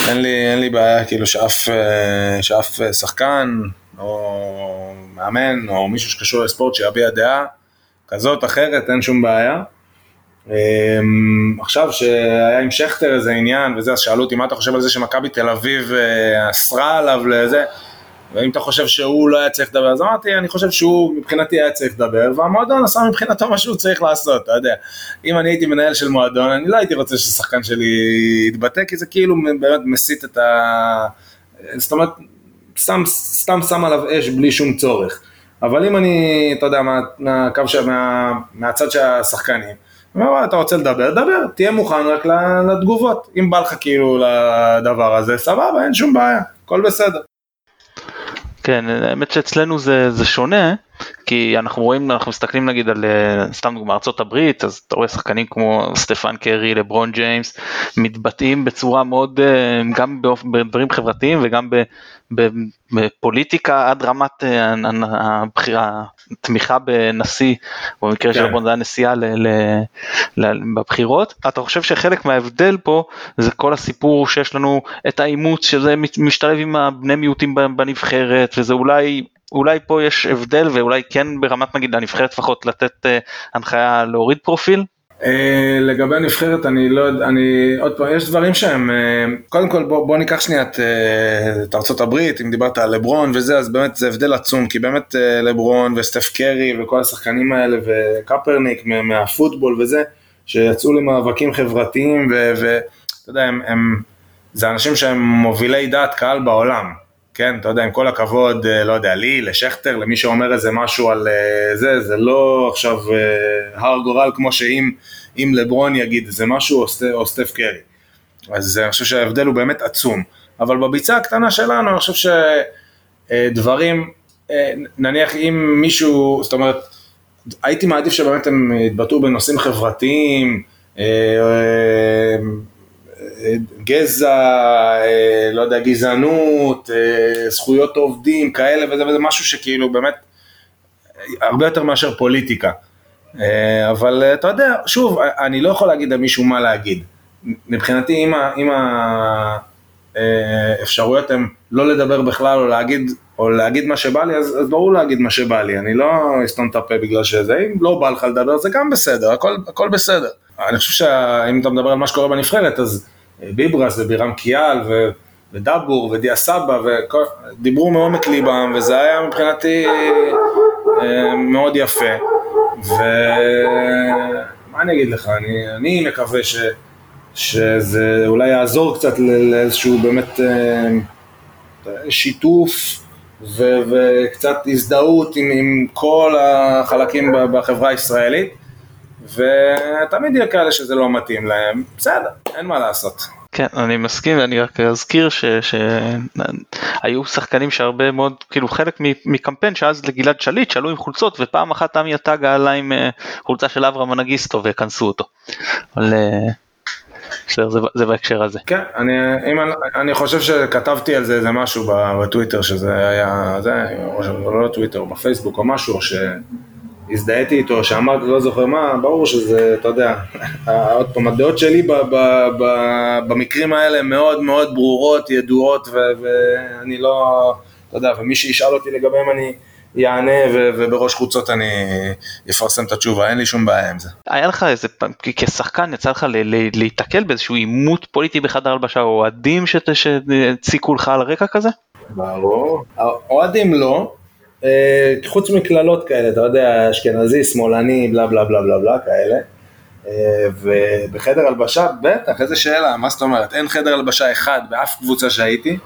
אין לי, אין לי בעיה כאילו שאף, אה, שאף אה, שחקן או מאמן או מישהו שקשור לספורט שיביע דעה כזאת אחרת, אין שום בעיה. אמ, עכשיו שהיה עם שכטר איזה עניין וזה, אז שאלו אותי מה אתה חושב על זה שמכבי תל אביב אה, אסרה עליו לזה, ואם אתה חושב שהוא לא היה צריך לדבר, אז אמרתי, אני חושב שהוא מבחינתי היה צריך לדבר, והמועדון עשה מבחינתו מה שהוא צריך לעשות, אתה יודע. אם אני הייתי מנהל של מועדון, אני לא הייתי רוצה ששחקן שלי יתבטא, כי זה כאילו באמת מסיט את ה... זאת אומרת, סתם, סתם שם עליו אש בלי שום צורך. אבל אם אני, אתה יודע, מה, מהקו של, מה, מהצד של השחקנים, אומר, "וואלה, אתה רוצה לדבר, דבר, תהיה מוכן רק לתגובות. אם בא לך כאילו לדבר הזה, סבבה, אין שום בעיה, הכל בסדר. כן האמת שאצלנו זה, זה שונה כי אנחנו רואים, אנחנו מסתכלים נגיד על אה, סתם דוגמא ארצות הברית, אז אתה רואה שחקנים כמו סטפן קרי, לברון ג'יימס, מתבטאים בצורה מאוד, אה, גם בדברים חברתיים וגם בפוליטיקה עד רמת אה, הבחירה, תמיכה בנשיא, במקרה של לברון כן. זה היה נשיאה בבחירות. אתה חושב שחלק מההבדל פה זה כל הסיפור שיש לנו את האימוץ שזה משתלב עם הבני מיעוטים בנבחרת וזה אולי אולי פה יש הבדל ואולי כן ברמת נגיד הנבחרת לפחות לתת uh, הנחיה להוריד פרופיל? Uh, לגבי הנבחרת אני לא יודע, אני עוד פעם, יש דברים שהם, uh, קודם כל בוא, בוא ניקח שנייה את, את ארצות הברית, אם דיברת על לברון וזה, אז באמת זה הבדל עצום, כי באמת לברון וסטף קרי וכל השחקנים האלה וקפרניק מהפוטבול וזה, שיצאו למאבקים חברתיים ואתה יודע, הם, הם, זה אנשים שהם מובילי דעת קהל בעולם. כן, אתה יודע, עם כל הכבוד, אה, לא יודע, לי, לשכטר, למי שאומר איזה משהו על אה, זה, זה לא עכשיו אה, הר גורל כמו שאם לברון יגיד איזה משהו או סטף קרי. אז אני חושב שההבדל הוא באמת עצום. אבל בביצה הקטנה שלנו, אני חושב שדברים, נניח אם מישהו, זאת אומרת, הייתי מעדיף שבאמת הם יתבטאו בנושאים חברתיים, גזע, אה, לא יודע, גזענות, אה, זכויות עובדים, כאלה וזה וזה משהו שכאילו באמת הרבה יותר מאשר פוליטיקה. אה, אבל אתה יודע, שוב, אני לא יכול להגיד למישהו מה להגיד. מבחינתי אם האפשרויות הן לא לדבר בכלל או להגיד, או להגיד מה שבא לי, אז, אז ברור להגיד מה שבא לי, אני לא אסתום את הפה בגלל שזה, אם לא בא לך לדבר זה גם בסדר, הכל, הכל בסדר. אני חושב שאם אתה מדבר על מה שקורה בנבחרת, אז ביברס ובירם קיאל ו... ודבור ודיה סבא, ודיברו מעומק ליבם, וזה היה מבחינתי אה, מאוד יפה. ומה אני אגיד לך, אני, אני מקווה ש, שזה אולי יעזור קצת לאיזשהו באמת אה, שיתוף ו, וקצת הזדהות עם, עם כל החלקים בחברה הישראלית. ותמיד יהיה כאלה שזה לא מתאים להם, בסדר, אין מה לעשות. כן, אני מסכים, ואני רק אזכיר שהיו שחקנים שהרבה מאוד, כאילו חלק מקמפיין שאז לגלעד שליט שעלו עם חולצות, ופעם אחת עמי עטגה עלה עם אה, חולצה של אברהם מנגיסטו וכנסו אותו. אבל אה, בסדר, זה, זה בהקשר הזה. כן, אני, אם, אני חושב שכתבתי על זה איזה משהו בטוויטר, שזה היה, זה, או לא טוויטר, או בפייסבוק או משהו, ש... הזדהיתי איתו, שאמרתי, לא זוכר מה, ברור שזה, אתה יודע, עוד פעם, הדעות שלי ב, ב, ב, במקרים האלה מאוד מאוד ברורות, ידועות, ו, ואני לא, אתה יודע, ומי שישאל אותי לגביהם אני יענה, ו, ובראש חוצות אני אפרסם את התשובה, אין לי שום בעיה עם זה. היה לך איזה פעם, כשחקן יצא לך להיתקל באיזשהו עימות פוליטי בחדר הלבשה, או אוהדים שהציקו לך על רקע כזה? ברור, אוהדים לא. אה, חוץ מקללות כאלה, אתה יודע, אשכנזי, שמאלני, בלה בלה בלה בלה בלה כאלה. אה, ובחדר הלבשה, בטח, איזה שאלה, מה זאת אומרת? אין חדר הלבשה אחד באף קבוצה שהייתי,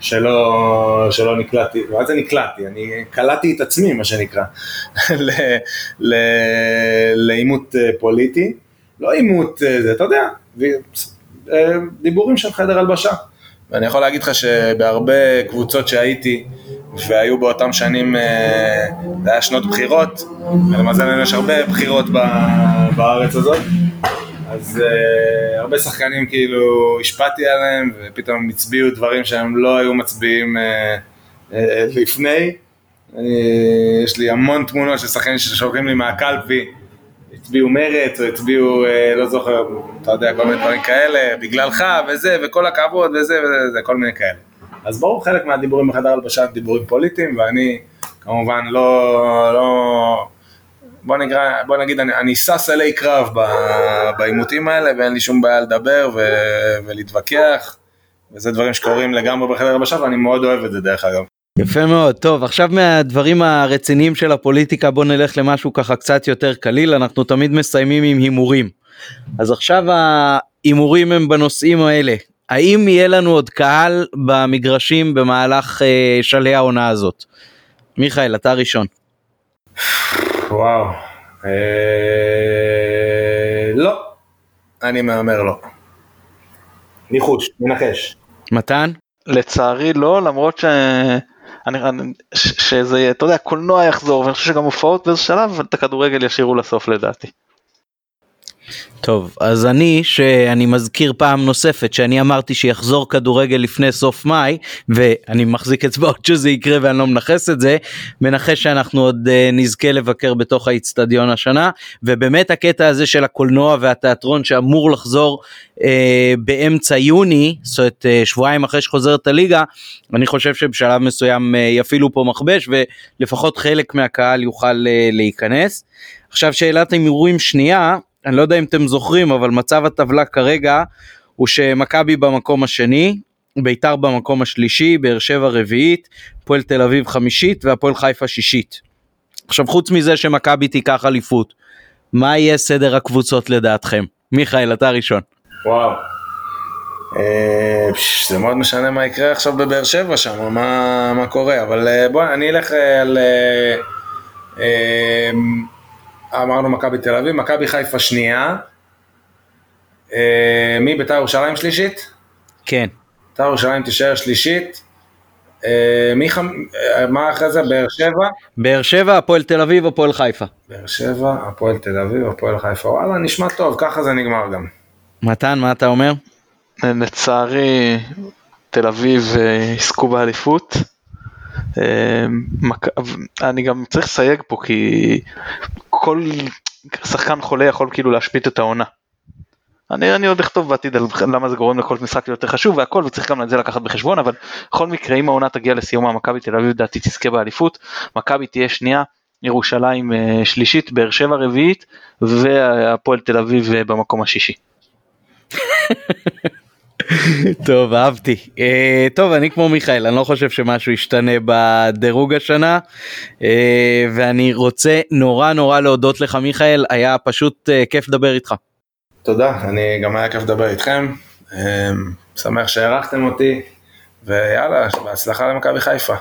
שלא, שלא נקלטתי, מה זה נקלטתי? אני קלטתי את עצמי, מה שנקרא, לעימות אה, פוליטי. לא עימות, אתה יודע, דיבורים של חדר הלבשה. ואני יכול להגיד לך שבהרבה קבוצות שהייתי, והיו באותם שנים, אה, זה היה שנות בחירות, ולמזלנו יש הרבה בחירות בארץ הזאת, אז uh, הרבה שחקנים כאילו השפעתי עליהם, ופתאום הצביעו דברים שהם לא היו מצביעים uh, לפני. יש לי המון תמונות של שחקנים ששולחים לי מהקלפי, הצביעו מרץ, או הצביעו, לא זוכר, אתה יודע, כל מיני דברים כאלה, בגללך וזה, וכל הכבוד וזה וזה, כל מיני כאלה. אז ברור, חלק מהדיבורים בחדר הלבשה הם דיבורים פוליטיים, ואני כמובן לא, לא, בוא, נגרע, בוא נגיד, אני, אני שש אלי קרב בעימותים האלה, ואין לי שום בעיה לדבר ו, ולהתווכח, וזה דברים שקורים לגמרי בחדר הלבשה, ואני מאוד אוהב את זה דרך אגב. יפה מאוד. טוב עכשיו מהדברים הרציניים של הפוליטיקה בוא נלך למשהו ככה קצת יותר קליל אנחנו תמיד מסיימים עם הימורים. אז עכשיו ההימורים הם בנושאים האלה האם יהיה לנו עוד קהל במגרשים במהלך אה, שלהי העונה הזאת? מיכאל, אתה ראשון. וואו. אה, לא. אני מהמר לא. ניחוש, מנחש. מתן? לצערי לא, למרות ש... אני, אני, ש, שזה, אתה יודע, קולנוע יחזור, ואני חושב שגם הופעות באיזה שלב, את הכדורגל ישאירו לסוף לדעתי. טוב, אז אני, שאני מזכיר פעם נוספת שאני אמרתי שיחזור כדורגל לפני סוף מאי, ואני מחזיק אצבעות שזה יקרה ואני לא מנכס את זה, מנחש שאנחנו עוד uh, נזכה לבקר בתוך האיצטדיון השנה, ובאמת הקטע הזה של הקולנוע והתיאטרון שאמור לחזור uh, באמצע יוני, זאת אומרת uh, שבועיים אחרי שחוזרת הליגה, אני חושב שבשלב מסוים uh, יפעילו פה מכבש ולפחות חלק מהקהל יוכל uh, להיכנס. עכשיו שאלת הימורים שנייה, אני לא יודע אם אתם זוכרים, אבל מצב הטבלה כרגע הוא שמכבי במקום השני, ביתר במקום השלישי, באר שבע רביעית, הפועל תל אביב חמישית והפועל חיפה שישית. עכשיו חוץ מזה שמכבי תיקח אליפות, מה יהיה סדר הקבוצות לדעתכם? מיכאל, אתה ראשון. וואו. אה, זה מאוד משנה מה יקרה עכשיו בבאר שבע שם, מה, מה קורה, אבל אה, בוא, אני אלך אה, על... אמרנו מכבי תל אביב, מכבי חיפה שנייה. אה, מי בית"ר ירושלים שלישית? כן. בית"ר ירושלים תישאר שלישית. אה, מי חמ... אה, מה אחרי זה? באר שבע? באר שבע, הפועל תל אביב, הפועל חיפה. באר שבע, הפועל תל אביב, הפועל חיפה. וואלה, נשמע טוב, ככה זה נגמר גם. מתן, מה אתה אומר? לצערי, תל אביב יזכו באליפות. אני גם צריך לסייג פה כי כל שחקן חולה יכול כאילו להשפיט את העונה. אני, אני עוד אכתוב בעתיד על למה זה גורם לכל משחק יותר חשוב והכל וצריך גם את זה לקחת בחשבון אבל בכל מקרה אם העונה תגיע לסיומה מכבי תל אביב לדעתי תזכה באליפות מכבי תהיה שנייה ירושלים אה, שלישית באר שבע רביעית והפועל תל אביב אה, במקום השישי. טוב אהבתי uh, טוב אני כמו מיכאל אני לא חושב שמשהו ישתנה בדירוג השנה uh, ואני רוצה נורא נורא להודות לך מיכאל היה פשוט uh, כיף לדבר איתך. תודה אני גם היה כיף לדבר איתכם uh, שמח שהערכתם אותי ויאללה בהצלחה למכבי חיפה.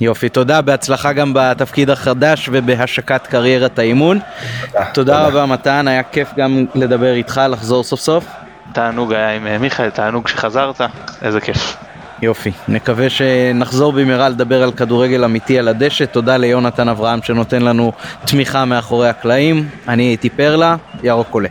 יופי תודה בהצלחה גם בתפקיד החדש ובהשקת קריירת האימון. תודה, תודה, תודה רבה מתן היה כיף גם לדבר איתך לחזור סוף סוף. תענוג היה עם אה, מיכאל, תענוג שחזרת, איזה כיף. יופי, נקווה שנחזור במהרה לדבר על כדורגל אמיתי על הדשא. תודה ליונתן אברהם שנותן לנו תמיכה מאחורי הקלעים. אני הייתי פרלה, ירוק עולה.